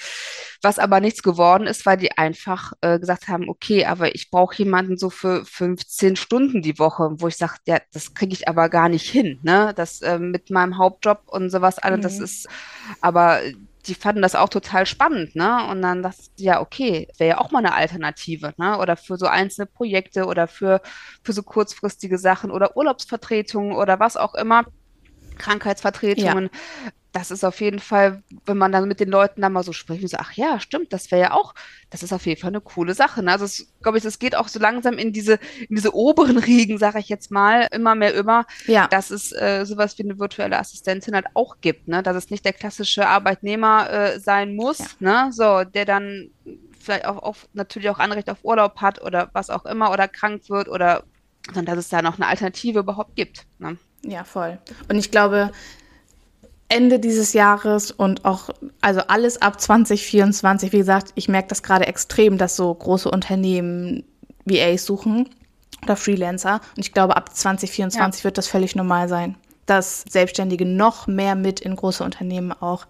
Speaker 2: was aber nichts geworden ist, weil die einfach äh, gesagt haben, okay, aber ich brauche jemanden so für 15 Stunden die Woche, wo ich sage, ja, das kriege ich aber gar nicht hin, ne? Das äh, mit meinem Hauptjob und sowas, alles, mhm. das ist, aber die fanden das auch total spannend, ne? Und dann dachte ich, ja, okay, wäre ja auch mal eine Alternative, ne? Oder für so einzelne Projekte oder für, für so kurzfristige Sachen oder Urlaubsvertretungen oder was auch immer. Krankheitsvertretungen. Das ist auf jeden Fall, wenn man dann mit den Leuten dann mal so spricht und so, ach ja, stimmt, das wäre ja auch, das ist auf jeden Fall eine coole Sache. Ne? Also glaube ich, es geht auch so langsam in diese, in diese oberen Riegen, sage ich jetzt mal, immer mehr immer, ja. dass es äh, sowas wie eine virtuelle Assistentin halt auch gibt, ne? Dass es nicht der klassische Arbeitnehmer äh, sein muss, ja. ne? So, der dann vielleicht auch, auch natürlich auch Anrecht auf Urlaub hat oder was auch immer oder krank wird oder sondern dass es da noch eine Alternative überhaupt gibt. Ne?
Speaker 1: Ja, voll. Und ich glaube, Ende dieses Jahres und auch, also alles ab 2024. Wie gesagt, ich merke das gerade extrem, dass so große Unternehmen VAs suchen oder Freelancer. Und ich glaube, ab 2024 ja. wird das völlig normal sein dass Selbstständige noch mehr mit in große Unternehmen auch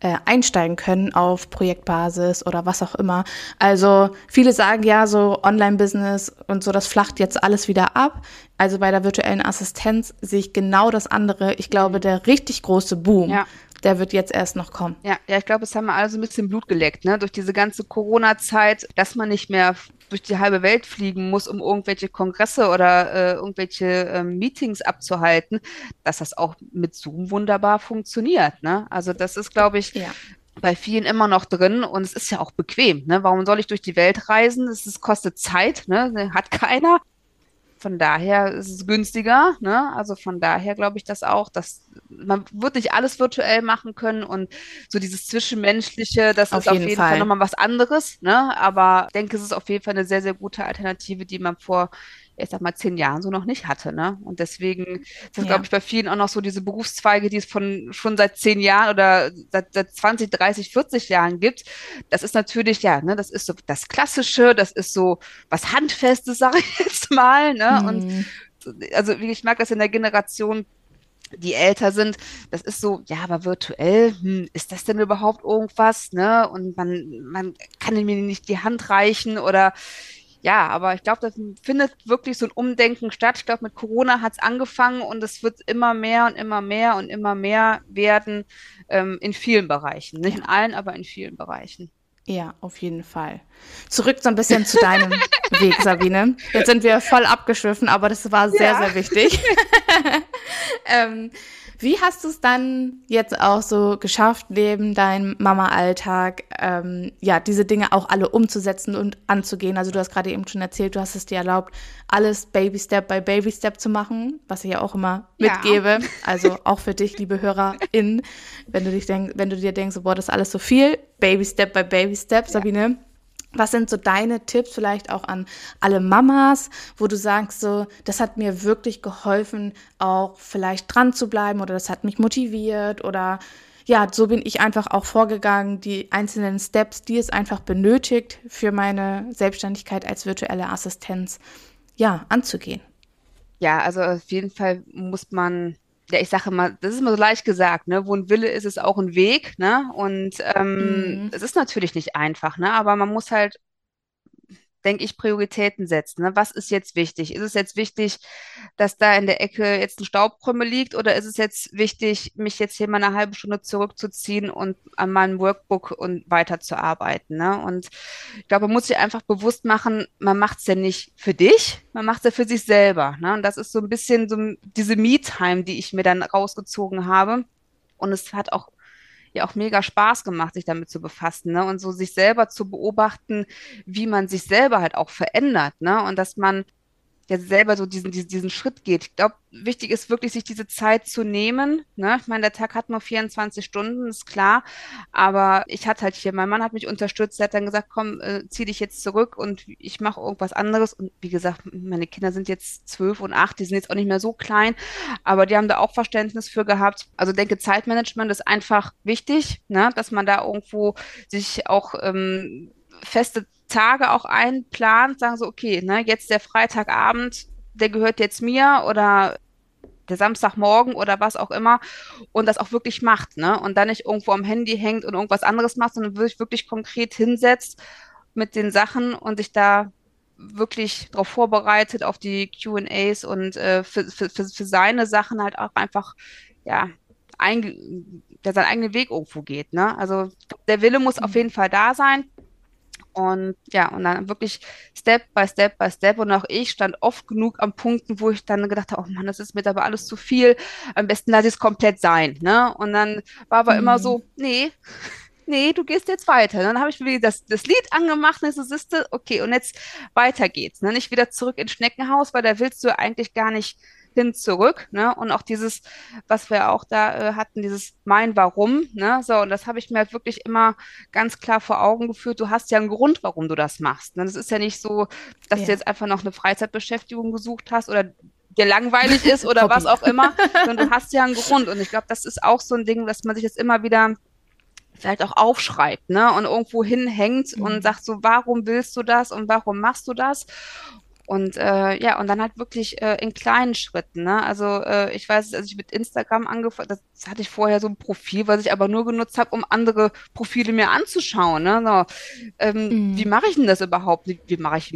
Speaker 1: äh, einsteigen können auf Projektbasis oder was auch immer. Also viele sagen ja, so Online-Business und so, das flacht jetzt alles wieder ab. Also bei der virtuellen Assistenz sehe ich genau das andere. Ich glaube, der richtig große Boom, ja der wird jetzt erst noch kommen.
Speaker 2: Ja, ja, ich glaube, es haben wir alle so ein bisschen Blut geleckt, ne? Durch diese ganze Corona-Zeit, dass man nicht mehr durch die halbe Welt fliegen muss, um irgendwelche Kongresse oder äh, irgendwelche äh, Meetings abzuhalten, dass das auch mit Zoom wunderbar funktioniert. Ne? Also das ist, glaube ich, ja. bei vielen immer noch drin und es ist ja auch bequem. Ne? Warum soll ich durch die Welt reisen? Es kostet Zeit, ne? Hat keiner von daher ist es günstiger, ne? Also von daher glaube ich das auch, dass man wird nicht alles virtuell machen können und so dieses Zwischenmenschliche, das
Speaker 1: Auf
Speaker 2: ist auf
Speaker 1: jeden
Speaker 2: jeden
Speaker 1: Fall.
Speaker 2: Fall nochmal was anderes, ne? Aber ich denke, es ist auf jeden Fall eine sehr, sehr gute Alternative, die man vor, ich sag mal, zehn Jahren so noch nicht hatte, ne? Und deswegen ist das,
Speaker 1: Ja.
Speaker 2: glaube ich, bei vielen auch noch so diese Berufszweige, die es von schon seit zehn Jahren oder seit, seit 20, 30, 40 Jahren gibt. Das ist natürlich, ja, ne, das ist so das Klassische, das ist so was Handfestes, sage ich jetzt mal, ne? Und
Speaker 1: Hm.
Speaker 2: also wie ich mag das in der Generation, die älter sind, das ist so, ja, aber virtuell, hm, ist das denn überhaupt irgendwas, ne? Und man, man kann mir nicht die Hand reichen oder ja, aber ich glaube, das findet wirklich so ein Umdenken statt. Ich glaube, mit Corona hat es angefangen und es wird immer mehr und immer mehr und immer mehr werden ähm, in vielen Bereichen. Nicht in allen, aber in vielen Bereichen.
Speaker 1: Ja, auf jeden Fall. Zurück so ein bisschen zu deinem Weg, Sabine. Jetzt sind wir voll abgeschwiffen, aber das war sehr,
Speaker 2: Ja.
Speaker 1: sehr wichtig. ähm, wie hast du es dann jetzt auch so geschafft, neben deinem Mama-Alltag, ähm, ja, diese Dinge auch alle umzusetzen und anzugehen? Also du hast gerade eben schon erzählt, du hast es dir erlaubt, alles Baby Step by Baby Step zu machen, was ich ja auch immer
Speaker 2: Ja.
Speaker 1: mitgebe. Also auch für dich, liebe HörerInnen, wenn du dich denk, wenn du dir denkst, boah, das ist alles so viel, Baby Step by Baby Step, Sabine. Was sind so deine Tipps vielleicht auch an alle Mamas, wo du sagst, so, das hat mir wirklich geholfen, auch vielleicht dran zu bleiben oder das hat mich motiviert oder ja, so bin ich einfach auch vorgegangen, die einzelnen Steps, die es einfach benötigt für meine Selbstständigkeit als virtuelle Assistenz, ja, anzugehen.
Speaker 2: Ja, also auf jeden Fall muss man, ja, ich sage immer, das ist immer so leicht gesagt, ne? Wo ein Wille ist, ist auch ein Weg, ne? Und ähm,
Speaker 1: Mhm.
Speaker 2: es ist natürlich nicht einfach, ne? Aber man muss halt, denke ich, Prioritäten setzen, ne? Was ist jetzt wichtig? Ist es jetzt wichtig, dass da in der Ecke jetzt ein Staubkrümel liegt, oder ist es jetzt wichtig, mich jetzt hier mal eine halbe Stunde zurückzuziehen und an meinem Workbook und weiterzuarbeiten, ne? Und ich glaube, man muss sich einfach bewusst machen, man macht es ja nicht für dich, man macht es ja für sich selber. Ne? Und das ist so ein bisschen so diese Me-Time, die ich mir dann rausgezogen habe. Und es hat auch ja auch mega Spaß gemacht, sich damit zu befassen, ne? Und so sich selber zu beobachten, wie man sich selber halt auch verändert, ne? Und dass man ja selber so diesen, diesen, diesen Schritt geht. Ich glaube, wichtig ist wirklich, sich diese Zeit zu nehmen. Ne? Ich meine, der Tag hat nur 24 Stunden, ist klar. Aber ich hatte halt hier, mein Mann hat mich unterstützt, er hat dann gesagt, komm, äh, zieh dich jetzt zurück und ich mache irgendwas anderes. Und wie gesagt, meine Kinder sind jetzt zwölf und acht, die sind jetzt auch nicht mehr so klein, aber die haben da auch Verständnis für gehabt. Also denke, Zeitmanagement ist einfach wichtig, ne? dass man da irgendwo sich auch ähm, feste Tage auch einplant, sagen so, okay, ne, jetzt der Freitagabend, der gehört jetzt mir oder der Samstagmorgen oder was auch immer und das auch wirklich macht, ne? Und dann nicht irgendwo am Handy hängt und irgendwas anderes macht, sondern wirklich, wirklich konkret hinsetzt mit den Sachen und sich da wirklich darauf vorbereitet, auf die Q&As und äh, für, für, für, für seine Sachen halt auch einfach, ja, ein, der seinen eigenen Weg irgendwo geht, ne? Also der Wille muss auf jeden Fall da sein. Und ja, und dann wirklich Step by Step by Step. Und auch ich stand oft genug am Punkten, wo ich dann gedacht habe, oh Mann, das ist mir aber alles zu viel. Am besten lasse ich es komplett sein. Ne? Und dann war aber immer
Speaker 1: Mhm.
Speaker 2: so, nee, nee, du gehst jetzt weiter. Dann habe ich mir das, das Lied angemacht und ich so, siehste, okay, und jetzt weiter geht's. Ne? Nicht wieder zurück ins Schneckenhaus, weil da willst du eigentlich gar nicht hin zurück, ne? Und auch dieses, was wir auch da äh, hatten, dieses Mein Warum, ne? So, und das habe ich mir halt wirklich immer ganz klar vor Augen geführt. Du hast ja einen Grund, warum du das machst. Ne? Das ist ja nicht so, dass
Speaker 1: Ja.
Speaker 2: du jetzt einfach noch eine Freizeitbeschäftigung gesucht hast oder dir langweilig ist oder was auch immer, sondern du hast ja einen Grund. Und ich glaube, das ist auch so ein Ding, dass man sich das immer wieder vielleicht auch aufschreibt, ne? Und irgendwo hinhängt
Speaker 1: Mhm.
Speaker 2: und sagt so, warum willst du das und warum machst du das? Und äh, ja, und dann halt wirklich äh, in kleinen Schritten, ne? Also äh, ich weiß, als ich mit Instagram angefangen, das hatte ich vorher so ein Profil, was ich aber nur genutzt habe, um andere Profile mir anzuschauen, ne? So, ähm,
Speaker 1: Mhm.
Speaker 2: wie mache ich denn das überhaupt? Wie, wie mache ich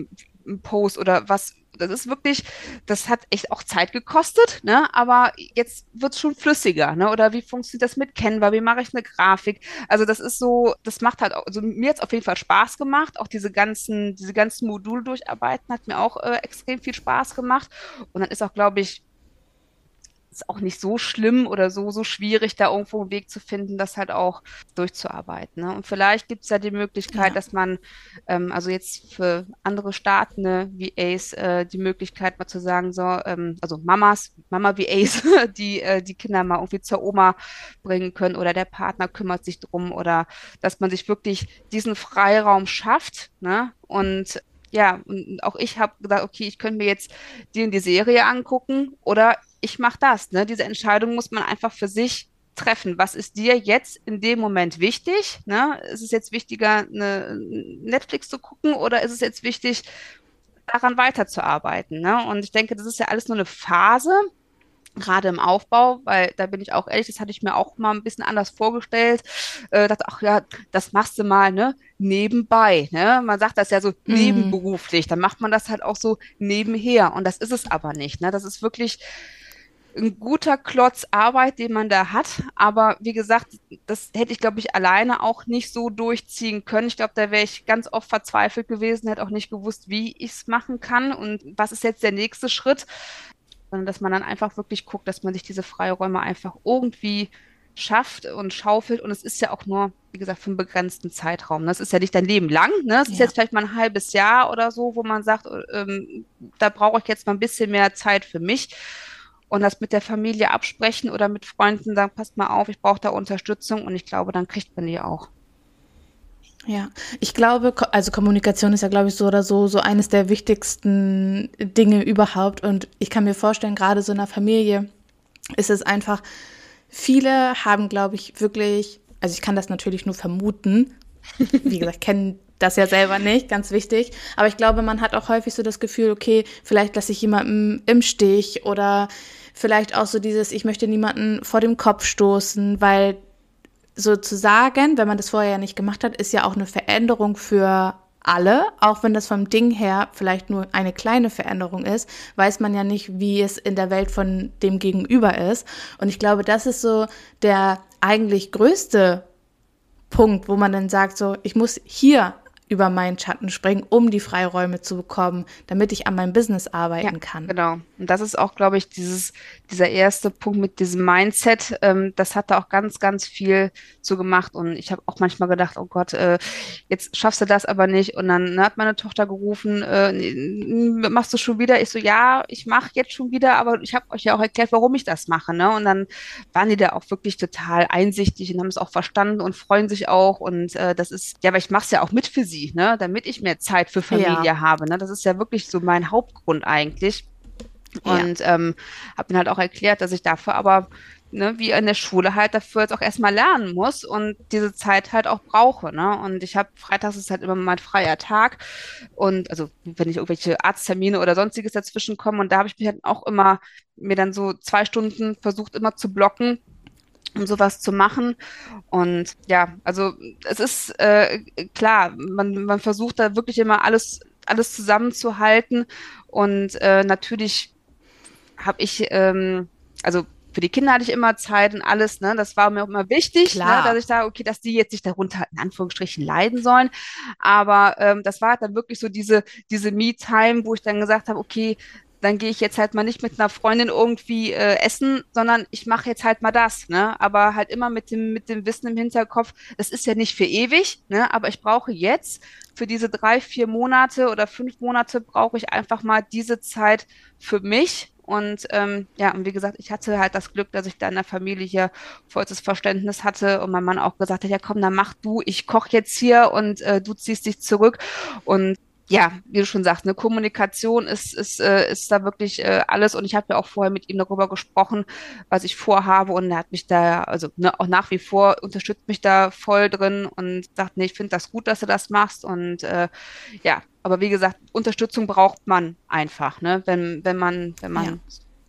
Speaker 2: einen Post oder was? Das ist wirklich, das hat echt auch Zeit gekostet, ne? Aber jetzt wird es schon flüssiger, ne? Oder wie funktioniert das mit Canva? Wie mache ich eine Grafik? Also das ist so, das macht halt auch, also mir hat es auf jeden Fall Spaß gemacht. Auch diese ganzen, diese ganzen Module durcharbeiten hat mir auch äh, extrem viel Spaß gemacht. Und dann ist auch, glaube ich, ist auch nicht so schlimm oder so, so schwierig, da irgendwo einen Weg zu finden, das halt auch durchzuarbeiten. Ne? Und vielleicht gibt es ja die Möglichkeit, ja. dass man, ähm, also jetzt für andere Staaten ne, wie Ace, äh, die Möglichkeit mal zu sagen, so, ähm, also Mamas, Mama wie Ace, die äh, die Kinder mal irgendwie zur Oma bringen können oder der Partner kümmert sich drum oder dass man sich wirklich diesen Freiraum schafft ne? und ja, und auch ich habe gedacht, okay, ich könnte mir jetzt die in die Serie angucken oder ich mache das. Ne? Diese Entscheidung muss man einfach für sich treffen. Was ist dir jetzt in dem Moment wichtig? Ne? Ist es jetzt wichtiger, eine Netflix zu gucken oder ist es jetzt wichtig, daran weiterzuarbeiten? Ne? Und ich denke, das ist ja alles nur eine Phase, gerade im Aufbau, weil da bin ich auch ehrlich, das hatte ich mir auch mal ein bisschen anders vorgestellt. Äh, dachte, ach ja, das machst du mal, ne, nebenbei. Ne? Man sagt das ja so mhm. nebenberuflich, dann macht man das halt auch so nebenher. Und das ist es aber nicht. Ne? Das ist wirklich ein guter Klotz Arbeit, den man da hat. Aber wie gesagt, das hätte ich, glaube ich, alleine auch nicht so durchziehen können. Ich glaube, da wäre ich ganz oft verzweifelt gewesen, hätte auch nicht gewusst, wie ich es machen kann und was ist jetzt der nächste Schritt. Sondern dass man dann einfach wirklich guckt, dass man sich diese Freiräume einfach irgendwie schafft und schaufelt. Und es ist ja auch nur, wie gesagt, für einen begrenzten Zeitraum. Das ist ja nicht dein Leben lang. Ne? Es ja. ist jetzt vielleicht mal ein halbes Jahr oder so, wo man sagt, ähm, da brauche ich jetzt mal ein bisschen mehr Zeit für mich und das mit der Familie absprechen oder mit Freunden sagen, passt mal auf, ich brauche da Unterstützung und ich glaube, dann kriegt man die auch.
Speaker 1: Ja, ich glaube, also Kommunikation ist ja, glaube ich, so oder so, so eines der wichtigsten Dinge überhaupt. Und ich kann mir vorstellen, gerade so in einer Familie ist es einfach, viele haben, glaube ich, wirklich, also ich kann das natürlich nur vermuten, wie gesagt, kennen das ja selber nicht, ganz wichtig. Aber ich glaube, man hat auch häufig so das Gefühl, okay, vielleicht lasse ich jemanden im Stich oder vielleicht auch so dieses, ich möchte niemanden vor dem Kopf stoßen, weil sozusagen, wenn man das vorher ja nicht gemacht hat, ist ja auch eine Veränderung für alle, auch wenn das vom Ding her vielleicht nur eine kleine Veränderung ist, weiß man ja nicht, wie es in der Welt von dem Gegenüber ist. Und ich glaube, das ist so der eigentlich größte Punkt, wo man dann sagt, so, ich muss hier über meinen Schatten springen, um die Freiräume zu bekommen, damit ich an meinem Business arbeiten ja, kann.
Speaker 2: Genau. Und das ist auch, glaube ich, dieses, dieser erste Punkt mit diesem Mindset. Ähm, das hat da auch ganz, ganz viel zu gemacht. Und ich habe auch manchmal gedacht, oh Gott, äh, jetzt schaffst du das aber nicht. Und dann hat meine Tochter gerufen, äh, machst du schon wieder? Ich so, ja, ich mache jetzt schon wieder, aber ich habe euch ja auch erklärt, warum ich das mache. Ne? Und dann waren die da auch wirklich total einsichtig und haben es auch verstanden und freuen sich auch. Und äh, das ist, ja, weil ich mache es ja auch mit für sie sie, ne, damit ich mehr Zeit für Familie ja. habe. Ne? Das ist ja wirklich so mein Hauptgrund eigentlich. Und ja. ähm, habe mir halt auch erklärt, dass ich dafür aber, ne, wie in der Schule halt dafür jetzt auch erstmal lernen muss und diese Zeit halt auch brauche. Ne? Und ich habe freitags ist halt immer mein freier Tag. Und also wenn ich irgendwelche Arzttermine oder sonstiges dazwischen komme, und da habe ich mich halt auch immer mir dann so zwei Stunden versucht immer zu blocken, um sowas zu machen. Und ja, also es ist äh, klar, man, man versucht da wirklich immer alles, alles zusammenzuhalten. Und äh, natürlich habe ich, ähm, also für die Kinder hatte ich immer Zeit und alles, ne? Das war mir auch immer wichtig, ne? dass ich sage, okay, dass die jetzt sich darunter in Anführungsstrichen leiden sollen. Aber ähm, das war dann wirklich so diese, diese Me-Time, wo ich dann gesagt habe, okay, dann gehe ich jetzt halt mal nicht mit einer Freundin irgendwie äh, essen, sondern ich mache jetzt halt mal das, ne? Aber halt immer mit dem, mit dem Wissen im Hinterkopf, das ist ja nicht für ewig, ne? Aber ich brauche jetzt für diese drei, vier Monate oder fünf Monate brauche ich einfach mal diese Zeit für mich. Und ähm, ja, und wie gesagt, ich hatte halt das Glück, dass ich da in der Familie hier vollstes Verständnis hatte und mein Mann auch gesagt hat, ja komm, dann mach du, ich koche jetzt hier und äh, du ziehst dich zurück. Und ja, wie du schon sagst, eine Kommunikation ist, ist, äh, ist da wirklich äh, alles. Und ich habe ja auch vorher mit ihm darüber gesprochen, was ich vorhabe. Und er hat mich da, also ne, auch nach wie vor unterstützt mich da voll drin und sagt, nee, ich finde das gut, dass du das machst. Und äh, ja, aber wie gesagt, Unterstützung braucht man einfach, ne, wenn, wenn man, wenn man ja.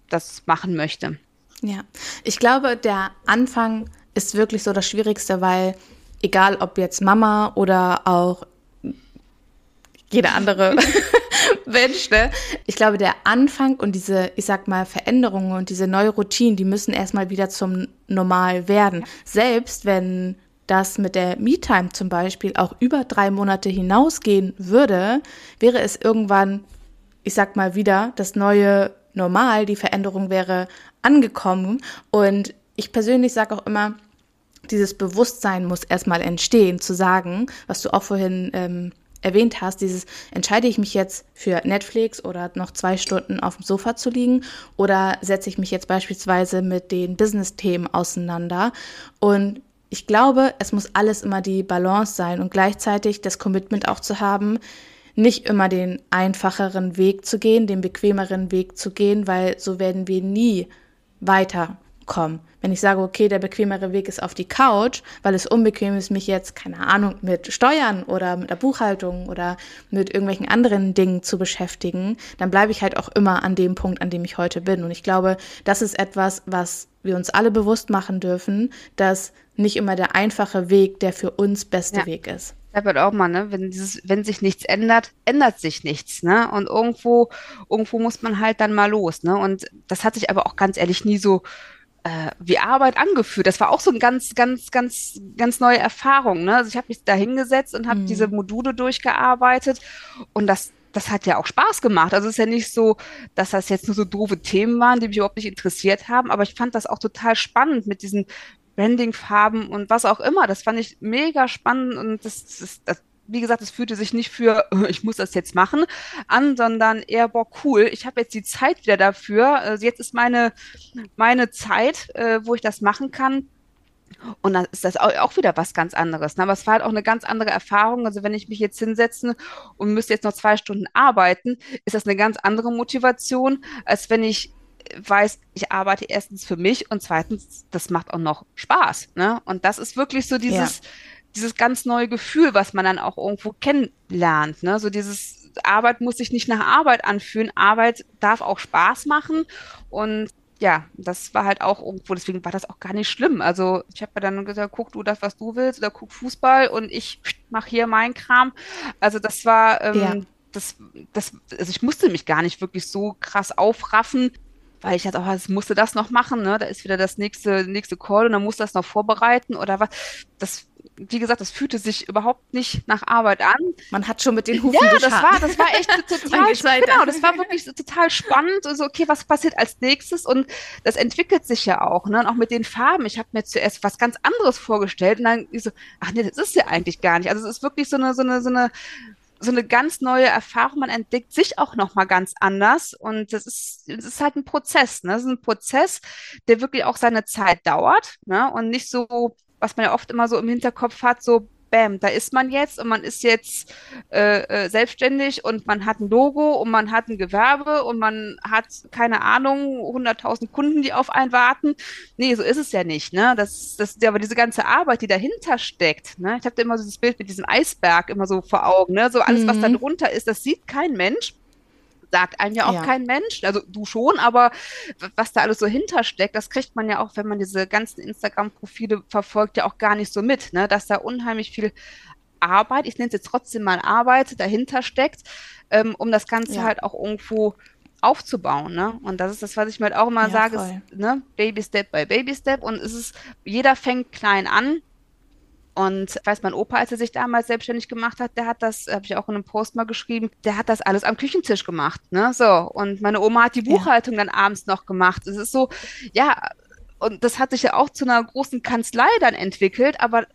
Speaker 2: das machen möchte.
Speaker 1: Ja, ich glaube, der Anfang ist wirklich so das Schwierigste, weil egal ob jetzt Mama oder auch jeder andere Mensch, ne? Ich glaube, der Anfang und diese, ich sag mal, Veränderungen und diese neue Routine, die müssen erstmal wieder zum Normal werden. Selbst wenn das mit der Me-Time zum Beispiel auch über drei Monate hinausgehen würde, wäre es irgendwann, ich sag mal wieder, das neue Normal. Die Veränderung wäre angekommen. Und ich persönlich sage auch immer, dieses Bewusstsein muss erstmal entstehen, zu sagen, was du auch vorhin ähm, erwähnt hast, dieses entscheide ich mich jetzt für Netflix oder noch zwei Stunden auf dem Sofa zu liegen? Oder setze ich mich jetzt beispielsweise mit den Business-Themen auseinander? Und ich glaube, es muss alles immer die Balance sein und gleichzeitig das Commitment auch zu haben, nicht immer den einfacheren Weg zu gehen, den bequemeren Weg zu gehen, weil so werden wir nie weiterkommen. Wenn ich sage, okay, der bequemere Weg ist auf die Couch, weil es unbequem ist, mich jetzt, keine Ahnung, mit Steuern oder mit der Buchhaltung oder mit irgendwelchen anderen Dingen zu beschäftigen, dann bleibe ich halt auch immer an dem Punkt, an dem ich heute bin. Und ich glaube, das ist etwas, was wir uns alle bewusst machen dürfen, dass nicht immer der einfache Weg der für uns beste ja. Weg ist.
Speaker 2: Das wird auch mal, ne? Wenn dieses, wenn sich nichts ändert, ändert sich nichts, ne? Und irgendwo, irgendwo muss man halt dann mal los, ne? Und das hat sich aber auch ganz ehrlich nie so äh, wie Arbeit angefühlt. Das war auch so eine ganz, ganz, ganz, ganz neue Erfahrung. Ne? Also ich habe mich da hingesetzt und habe mhm. diese Module durchgearbeitet und das, das hat ja auch Spaß gemacht. Also es ist ja nicht so, dass das jetzt nur so doofe Themen waren, die mich überhaupt nicht interessiert haben, aber ich fand das auch total spannend mit diesen Branding-Farben und was auch immer. Das fand ich mega spannend und das, das, das wie gesagt, es fühlte sich nicht für, ich muss das jetzt machen, an, sondern eher, boah, cool, ich habe jetzt die Zeit wieder dafür. Also jetzt ist meine, meine Zeit, äh, wo ich das machen kann. Und dann ist das auch wieder was ganz anderes. Ne? Aber es war halt auch eine ganz andere Erfahrung. Also wenn ich mich jetzt hinsetze und müsste jetzt noch zwei Stunden arbeiten, ist das eine ganz andere Motivation, als wenn ich weiß, ich arbeite erstens für mich und zweitens, das macht auch noch Spaß. Ne? Und das ist wirklich so dieses, ja. Dieses ganz neue Gefühl, was man dann auch irgendwo kennenlernt. Ne? So dieses Arbeit muss sich nicht nach Arbeit anfühlen. Arbeit darf auch Spaß machen und ja, das war halt auch irgendwo, deswegen war das auch gar nicht schlimm. Also ich habe ja dann gesagt, guck du das, was du willst, oder guck Fußball und ich mache hier meinen Kram. Also das war, ähm, ja. das, das, also ich musste mich gar nicht wirklich so krass aufraffen, weil ich jetzt auch, es musste das noch machen, ne? Da ist wieder das nächste, nächste Call und dann muss das noch vorbereiten oder was. Das, wie gesagt, das fühlte sich überhaupt nicht nach Arbeit an.
Speaker 1: Man hat schon mit den Hufen
Speaker 2: Ja, das war, das war echt total, genau, das war wirklich total spannend. Also, okay, was passiert als nächstes? Und das entwickelt sich ja auch, ne? Und auch mit den Farben. Ich habe mir zuerst was ganz anderes vorgestellt und dann so, ach nee, das ist ja eigentlich gar nicht. Also, es ist wirklich so eine, so eine, so eine, so eine ganz neue Erfahrung. Man entdeckt sich auch noch mal ganz anders und das ist, das ist halt ein Prozess. Ne? Das ist ein Prozess, der wirklich auch seine Zeit dauert ne? und nicht so, was man ja oft immer so im Hinterkopf hat, so bam, da ist man jetzt und man ist jetzt äh, äh, selbstständig und man hat ein Logo und man hat ein Gewerbe und man hat, keine Ahnung, 100.000 Kunden, die auf einen warten. Nee, so ist es ja nicht. Ne? Das, das, aber diese ganze Arbeit, die dahinter steckt, ne? ich habe da immer so das Bild mit diesem Eisberg immer so vor Augen, ne? so alles, mhm. was da mhm. drunter ist, das sieht kein Mensch sagt einem ja auch ja. kein Mensch. Also du schon, aber was da alles so hintersteckt, das kriegt man ja auch, wenn man diese ganzen Instagram-Profile verfolgt, ja auch gar nicht so mit, ne? Dass da unheimlich viel Arbeit, ich nenne es jetzt trotzdem mal Arbeit, dahinter steckt, ähm, um das Ganze ja. halt auch irgendwo aufzubauen, ne? Und das ist das, was ich mir halt auch immer ja, sage, ist, ne? Baby Step by Baby Step und es ist, jeder fängt klein an und ich weiß, mein Opa, als er sich damals selbstständig gemacht hat, der hat das, habe ich auch in einem Post mal geschrieben, der hat das alles am Küchentisch gemacht. Ne? So. Und meine Oma hat die Buchhaltung ja. dann abends noch gemacht. Es ist so, ja, und das hat sich ja auch zu einer großen Kanzlei dann entwickelt, aber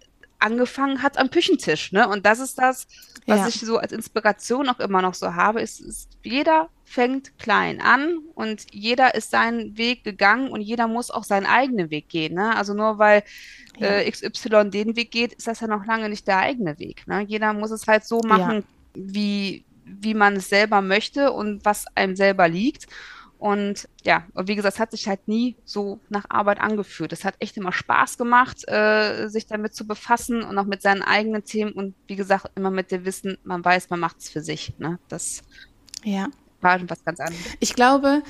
Speaker 2: angefangen hat am Küchentisch. Ne? Und das ist das, was ja. ich so als Inspiration auch immer noch so habe, ist, ist, jeder fängt klein an und jeder ist seinen Weg gegangen und jeder muss auch seinen eigenen Weg gehen. Ne? Also nur weil ja. äh, XY den Weg geht, ist das ja noch lange nicht der eigene Weg. Ne? Jeder muss es halt so machen, ja. wie, wie man es selber möchte und was einem selber liegt. Und ja, und wie gesagt, es hat sich halt nie so nach Arbeit angefühlt. Es hat echt immer Spaß gemacht, äh, sich damit zu befassen und auch mit seinen eigenen Themen und wie gesagt, immer mit dem Wissen, man weiß, man macht es für sich. Ne? Das ja. war schon was ganz anderes.
Speaker 1: Ich glaube,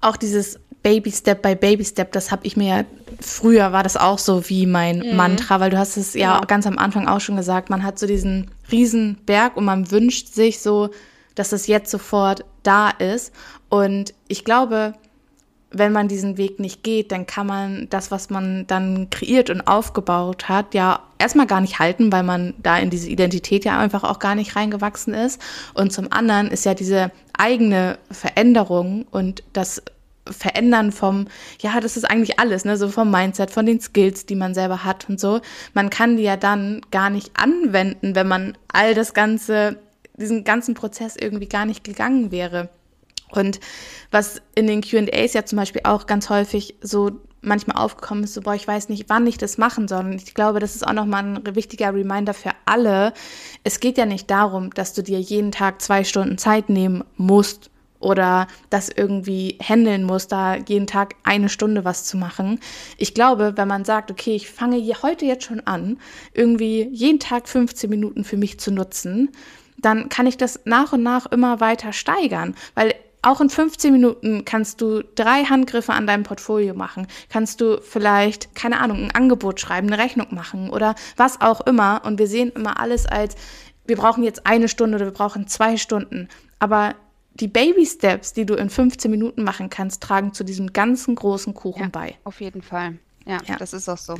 Speaker 1: auch dieses Baby Step by Baby Step, das habe ich mir ja, früher war das auch so wie mein mhm. Mantra, weil du hast es ja genau. ganz am Anfang auch schon gesagt, man hat so diesen riesen Berg und man wünscht sich so, dass es jetzt sofort da ist. Und ich glaube, wenn man diesen Weg nicht geht, dann kann man das, was man dann kreiert und aufgebaut hat, ja erstmal gar nicht halten, weil man da in diese Identität ja einfach auch gar nicht reingewachsen ist. Und zum anderen ist ja diese eigene Veränderung und das Verändern vom, ja, das ist eigentlich alles, ne, so vom Mindset, von den Skills, die man selber hat und so. Man kann die ja dann gar nicht anwenden, wenn man all das Ganze, diesen ganzen Prozess irgendwie gar nicht gegangen wäre. Und was in den QAs ja zum Beispiel auch ganz häufig so manchmal aufgekommen ist, so, boah, ich weiß nicht, wann ich das machen soll. Und ich glaube, das ist auch nochmal ein wichtiger Reminder für alle. Es geht ja nicht darum, dass du dir jeden Tag zwei Stunden Zeit nehmen musst oder das irgendwie handeln musst, da jeden Tag eine Stunde was zu machen. Ich glaube, wenn man sagt, okay, ich fange heute jetzt schon an, irgendwie jeden Tag 15 Minuten für mich zu nutzen, dann kann ich das nach und nach immer weiter steigern, weil auch in 15 Minuten kannst du drei Handgriffe an deinem Portfolio machen. Kannst du vielleicht, keine Ahnung, ein Angebot schreiben, eine Rechnung machen oder was auch immer. Und wir sehen immer alles als, wir brauchen jetzt eine Stunde oder wir brauchen zwei Stunden. Aber die Baby Steps, die du in 15 Minuten machen kannst, tragen zu diesem ganzen großen Kuchen
Speaker 2: ja,
Speaker 1: bei.
Speaker 2: Auf jeden Fall. Ja, ja, das ist auch so.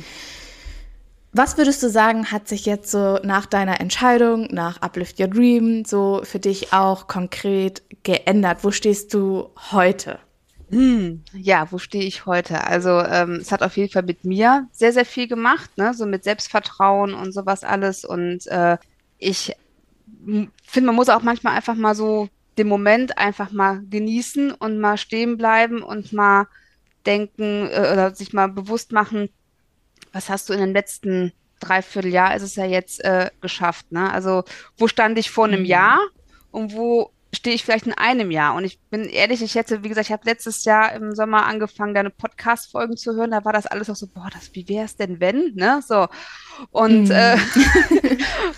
Speaker 1: Was würdest du sagen, hat sich jetzt so nach deiner Entscheidung, nach Uplift Your Dream, so für dich auch konkret geändert? Wo stehst du heute?
Speaker 2: Hm, ja, wo stehe ich heute? Also ähm, es hat auf jeden Fall mit mir sehr, sehr viel gemacht, ne? so mit Selbstvertrauen und sowas alles. Und äh, ich finde, man muss auch manchmal einfach mal so den Moment einfach mal genießen und mal stehen bleiben und mal denken äh, oder sich mal bewusst machen, was hast du in den letzten Dreivierteljahr, ist es ja jetzt äh, geschafft. Ne? Also wo stand ich vor einem mhm. Jahr und wo stehe ich vielleicht in einem Jahr. Und ich bin ehrlich, ich hätte, wie gesagt, ich habe letztes Jahr im Sommer angefangen, deine Podcast-Folgen zu hören. Da war das alles auch so, boah, das, wie wäre es denn, wenn? Ne? So. Und, mm. äh,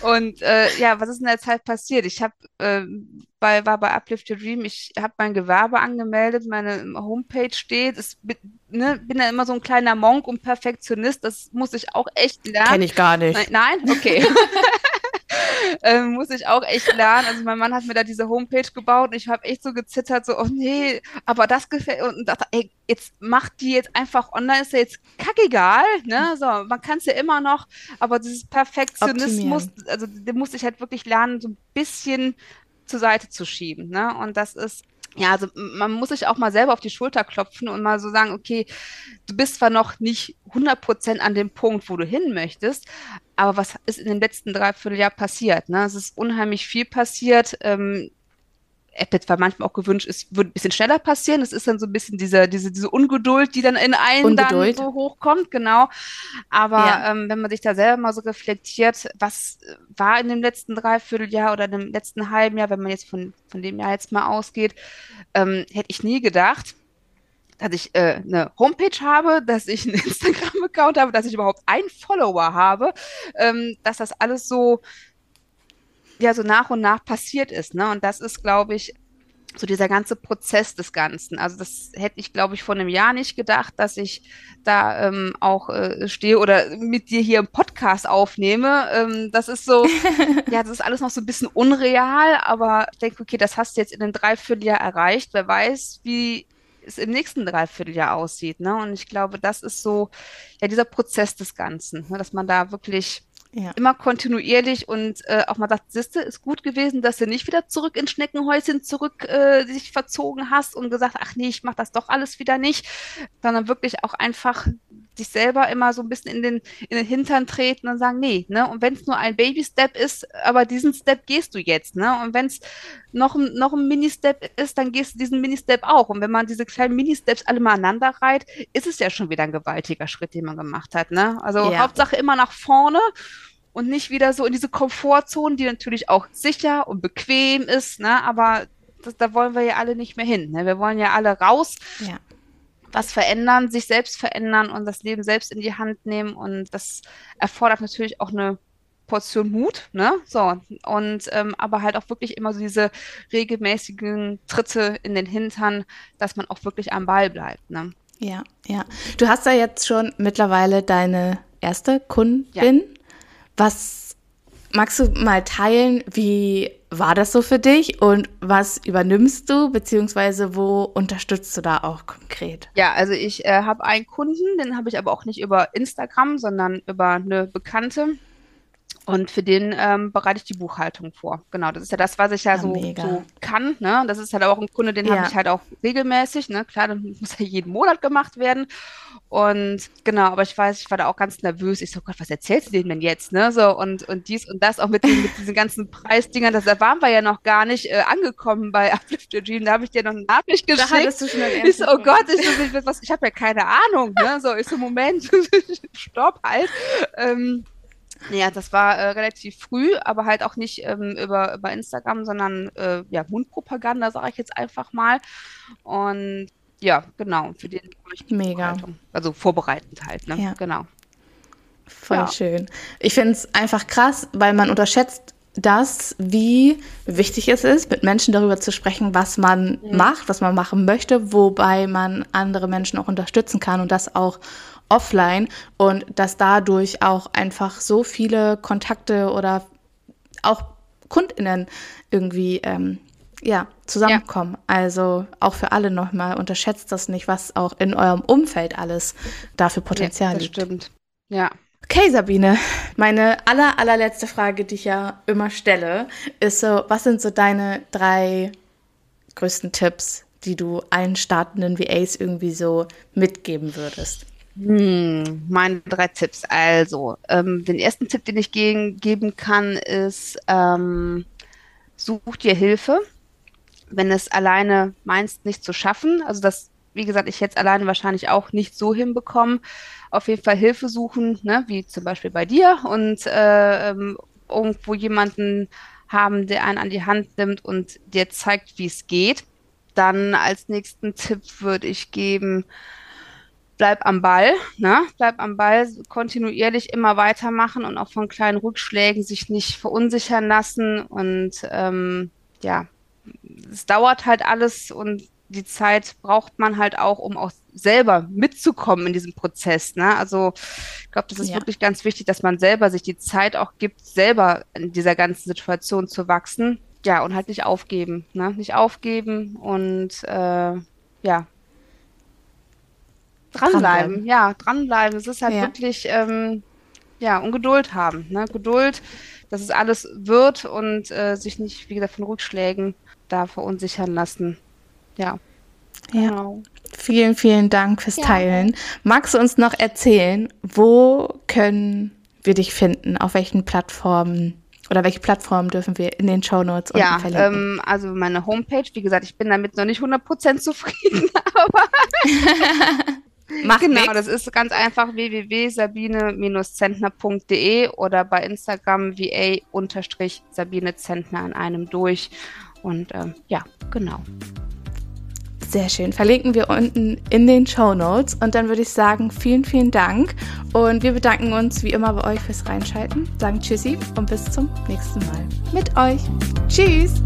Speaker 2: und äh, ja, was ist in der Zeit passiert? Ich habe äh, bei, war bei Uplift Your Dream, ich habe mein Gewerbe angemeldet, meine Homepage steht. Es, ne, bin ja immer so ein kleiner Monk und Perfektionist. Das muss ich auch echt lernen.
Speaker 1: Kenne ich gar nicht.
Speaker 2: Nein, nein? okay. ähm, muss ich auch echt lernen. Also mein Mann hat mir da diese Homepage gebaut und ich habe echt so gezittert, so, oh nee, aber das gefällt und dachte, ey, jetzt macht die jetzt einfach online, ist ja jetzt kackegal, ne? So, man kann es ja immer noch, aber dieses Perfektionismus, Optimieren. also den musste ich halt wirklich lernen, so ein bisschen zur Seite zu schieben, ne? Und das ist ja, also man muss sich auch mal selber auf die Schulter klopfen und mal so sagen, okay, du bist zwar noch nicht 100% an dem Punkt, wo du hin möchtest, aber was ist in den letzten Dreivierteljahr passiert? Ne? Es ist unheimlich viel passiert. Ähm, hätte zwar manchmal auch gewünscht, es würde ein bisschen schneller passieren. Es ist dann so ein bisschen diese, diese, diese Ungeduld, die dann in einen dann so hochkommt, genau. Aber ja. ähm, wenn man sich da selber mal so reflektiert, was war in dem letzten Dreivierteljahr oder in dem letzten halben Jahr, wenn man jetzt von, von dem Jahr jetzt mal ausgeht, ähm, hätte ich nie gedacht, dass ich äh, eine Homepage habe, dass ich einen Instagram-Account habe, dass ich überhaupt einen Follower habe, ähm, dass das alles so ja so nach und nach passiert ist. Ne? Und das ist, glaube ich, so dieser ganze Prozess des Ganzen. Also das hätte ich, glaube ich, vor einem Jahr nicht gedacht, dass ich da ähm, auch äh, stehe oder mit dir hier im Podcast aufnehme. Ähm, das ist so, ja, das ist alles noch so ein bisschen unreal, aber ich denke, okay, das hast du jetzt in einem Dreivierteljahr erreicht. Wer weiß, wie es im nächsten Dreivierteljahr aussieht. Ne? Und ich glaube, das ist so, ja, dieser Prozess des Ganzen, ne? dass man da wirklich ja. Immer kontinuierlich und äh, auch mal sagt, Siste, ist gut gewesen, dass du nicht wieder zurück ins Schneckenhäuschen zurück äh, sich verzogen hast und gesagt, ach nee, ich mach das doch alles wieder nicht, sondern wirklich auch einfach sich selber immer so ein bisschen in den, in den Hintern treten und sagen, nee, ne? Und wenn es nur ein Baby-Step ist, aber diesen Step gehst du jetzt, ne? Und wenn es noch, noch ein Mini-Step ist, dann gehst du diesen Mini-Step auch. Und wenn man diese kleinen Mini-Steps alle mal aneinander reiht, ist es ja schon wieder ein gewaltiger Schritt, den man gemacht hat, ne? Also ja. Hauptsache immer nach vorne und nicht wieder so in diese Komfortzone, die natürlich auch sicher und bequem ist, ne? aber das, da wollen wir ja alle nicht mehr hin. Ne? Wir wollen ja alle raus, ja. Was verändern, sich selbst verändern und das Leben selbst in die Hand nehmen und das erfordert natürlich auch eine Portion Mut, ne? So, und ähm, aber halt auch wirklich immer so diese regelmäßigen Tritte in den Hintern, dass man auch wirklich am Ball bleibt, ne?
Speaker 1: Ja, ja. Du hast ja jetzt schon mittlerweile deine erste Kundin. Ja. Was magst du mal teilen? Wie war das so für dich und was übernimmst du, beziehungsweise wo unterstützt du da auch konkret?
Speaker 2: Ja, also ich äh, habe einen Kunden, den habe ich aber auch nicht über Instagram, sondern über eine Bekannte. Und für den ähm, bereite ich die Buchhaltung vor. Genau, das ist ja das, was ich ja,
Speaker 1: Ja,
Speaker 2: so, so kann. Ne? Das ist halt auch ein Kunde, den
Speaker 1: Ja.
Speaker 2: habe ich halt auch regelmäßig. Ne? Klar, dann muss ja jeden Monat gemacht werden. Und genau, aber ich weiß, ich war da auch ganz nervös. Ich so, Gott, was erzählst du denen denn jetzt? Ne? So, und, und dies und das, auch mit, den, mit diesen ganzen Preisdingern. Das, da waren wir ja noch gar nicht äh, angekommen bei Uplift Your Dream. Da habe ich dir noch eine Nachricht
Speaker 1: Da
Speaker 2: geschickt.
Speaker 1: hattest du schon
Speaker 2: Ich so, oh Gott, ich, so, ich, was, ich habe ja keine Ahnung. Ne? So, ich so, Moment, stopp halt. Ähm, ja, das war äh, relativ früh, aber halt auch nicht ähm, über, über Instagram, sondern äh, ja, Mundpropaganda, sage ich jetzt einfach mal. Und ja, genau, für den
Speaker 1: Mega.
Speaker 2: Also vorbereitend halt, ne?
Speaker 1: Ja.
Speaker 2: Genau.
Speaker 1: Voll
Speaker 2: Ja.
Speaker 1: schön. Ich finde es einfach krass, weil man unterschätzt das, wie wichtig es ist, mit Menschen darüber zu sprechen, was man macht, was man machen möchte, wobei man andere Menschen auch unterstützen kann und das auch offline und dass dadurch auch einfach so viele Kontakte oder auch KundInnen irgendwie ähm, ja, zusammenkommen. Also auch für alle nochmal, unterschätzt das nicht, was auch in eurem Umfeld alles dafür Potenzial
Speaker 2: ja, das
Speaker 1: liegt.
Speaker 2: stimmt. Ja.
Speaker 1: Okay, Sabine, meine aller, allerletzte Frage, die ich ja immer stelle, ist so, was sind so deine drei größten Tipps, die du allen startenden VAs irgendwie so mitgeben würdest?
Speaker 2: Hm, meine drei Tipps. Also, ähm, den ersten Tipp, den ich ge geben kann, ist, ähm, such dir Hilfe, wenn es alleine meinst, nicht zu schaffen. Also das, wie gesagt, ich jetzt alleine wahrscheinlich auch nicht so hinbekommen. Auf jeden Fall Hilfe suchen, ne, wie zum Beispiel bei dir und äh, ähm, irgendwo jemanden haben, der einen an die Hand nimmt und dir zeigt, wie es geht. Dann als nächsten Tipp würde ich geben, bleib am Ball, ne? Bleib am Ball, kontinuierlich immer weitermachen und auch von kleinen Rückschlägen sich nicht verunsichern lassen. Und ähm, ja, es dauert halt alles und die Zeit braucht man halt auch, um auch selber mitzukommen in diesem Prozess. Ne? Also ich glaube, das ist
Speaker 1: Ja.
Speaker 2: wirklich ganz wichtig, dass man selber sich die Zeit auch gibt, selber in dieser ganzen Situation zu wachsen. Ja, und halt nicht aufgeben, ne? Nicht aufgeben und äh, ja, dranbleiben.
Speaker 1: Dranbleiben.
Speaker 2: Ja, dranbleiben. Es ist halt
Speaker 1: Ja.
Speaker 2: wirklich, ähm, ja, und Geduld haben, ne? Geduld, dass es alles wird und äh, sich nicht, wie gesagt, von Rückschlägen da verunsichern lassen. Ja,
Speaker 1: Ja.
Speaker 2: genau.
Speaker 1: Vielen, vielen Dank fürs
Speaker 2: Ja.
Speaker 1: Teilen. Magst du uns noch erzählen, wo können wir dich finden? Auf welchen Plattformen oder welche Plattformen dürfen wir in den Shownotes unten
Speaker 2: Ja,
Speaker 1: verlinken?
Speaker 2: ähm, also meine Homepage, wie gesagt, ich bin damit noch nicht 100% zufrieden, aber
Speaker 1: Mach
Speaker 2: genau,
Speaker 1: nix.
Speaker 2: das ist ganz einfach www.sabine-zentner.de oder bei Instagram va-sabine Zentner an einem durch. Und ähm, ja, genau.
Speaker 1: Sehr schön. Verlinken wir unten in den Show Notes. Und dann würde ich sagen, vielen, vielen Dank. Und wir bedanken uns wie immer bei euch fürs Reinschalten. Sagen Tschüssi und bis zum nächsten Mal mit euch. Tschüss.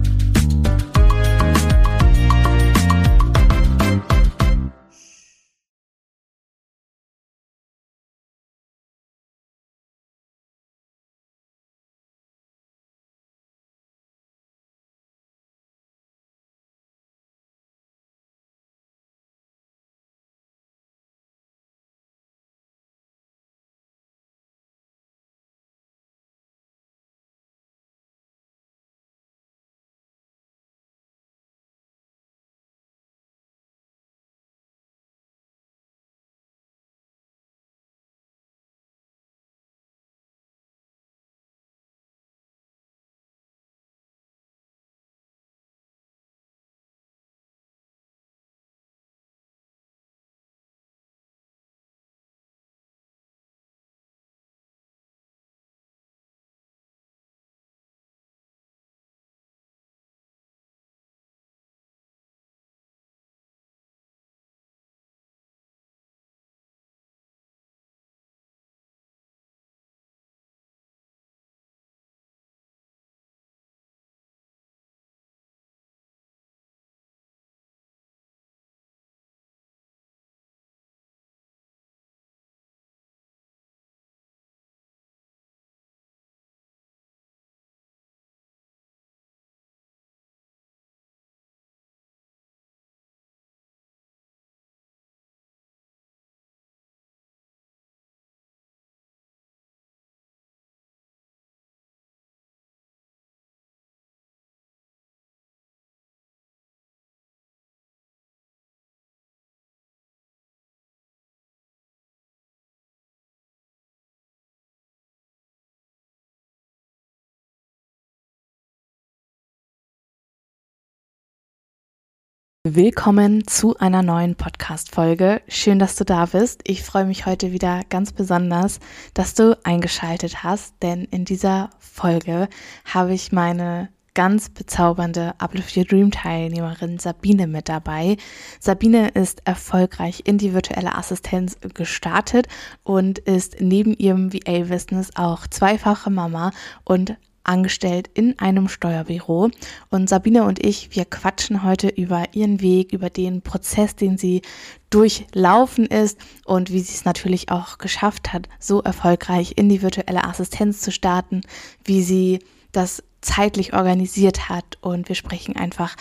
Speaker 1: Willkommen zu einer neuen Podcast-Folge. Schön, dass du da bist. Ich freue mich heute wieder ganz besonders, dass du eingeschaltet hast, denn in dieser Folge habe ich meine ganz bezaubernde Uplift Your Dream Teilnehmerin Sabine mit dabei. Sabine ist erfolgreich in die virtuelle Assistenz gestartet und ist neben ihrem VA-Business auch zweifache Mama und angestellt in einem Steuerbüro. Und Sabine und ich, wir quatschen heute über ihren Weg, über den Prozess, den sie durchlaufen ist und wie sie es natürlich auch geschafft hat, so erfolgreich in die virtuelle Assistenz zu starten, wie sie das zeitlich organisiert hat. Und wir sprechen einfach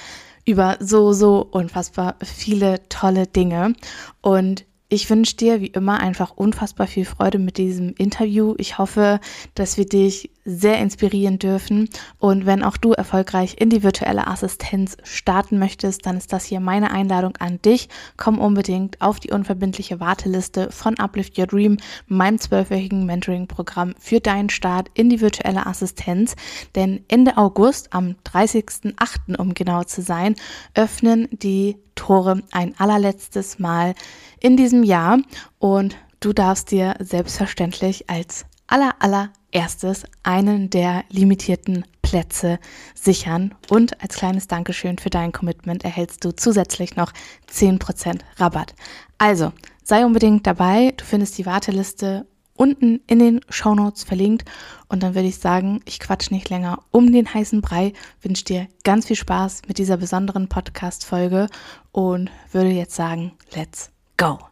Speaker 1: über so, so unfassbar viele tolle Dinge. Und ich wünsche dir wie immer einfach unfassbar viel Freude mit diesem Interview. Ich hoffe, dass wir dich sehr inspirieren dürfen. Und wenn auch du erfolgreich in die virtuelle Assistenz starten möchtest, dann ist das hier meine Einladung an dich. Komm unbedingt auf die unverbindliche Warteliste von Uplift Your Dream, meinem zwölfwöchigen Mentoring-Programm für deinen Start in die virtuelle Assistenz. Denn Ende August, am 30.08. um genau zu sein, öffnen die Tore ein allerletztes Mal in diesem Jahr. Und du darfst dir selbstverständlich als aller allererstes einen der limitierten Plätze sichern. Und als kleines Dankeschön für dein Commitment erhältst du zusätzlich noch 10% Rabatt. Also, sei unbedingt dabei, du findest die Warteliste unten in den Shownotes verlinkt. Und dann würde ich sagen, ich quatsch nicht länger um den heißen Brei, wünsche dir ganz viel Spaß mit dieser besonderen Podcast Folge und würde jetzt sagen, let's go.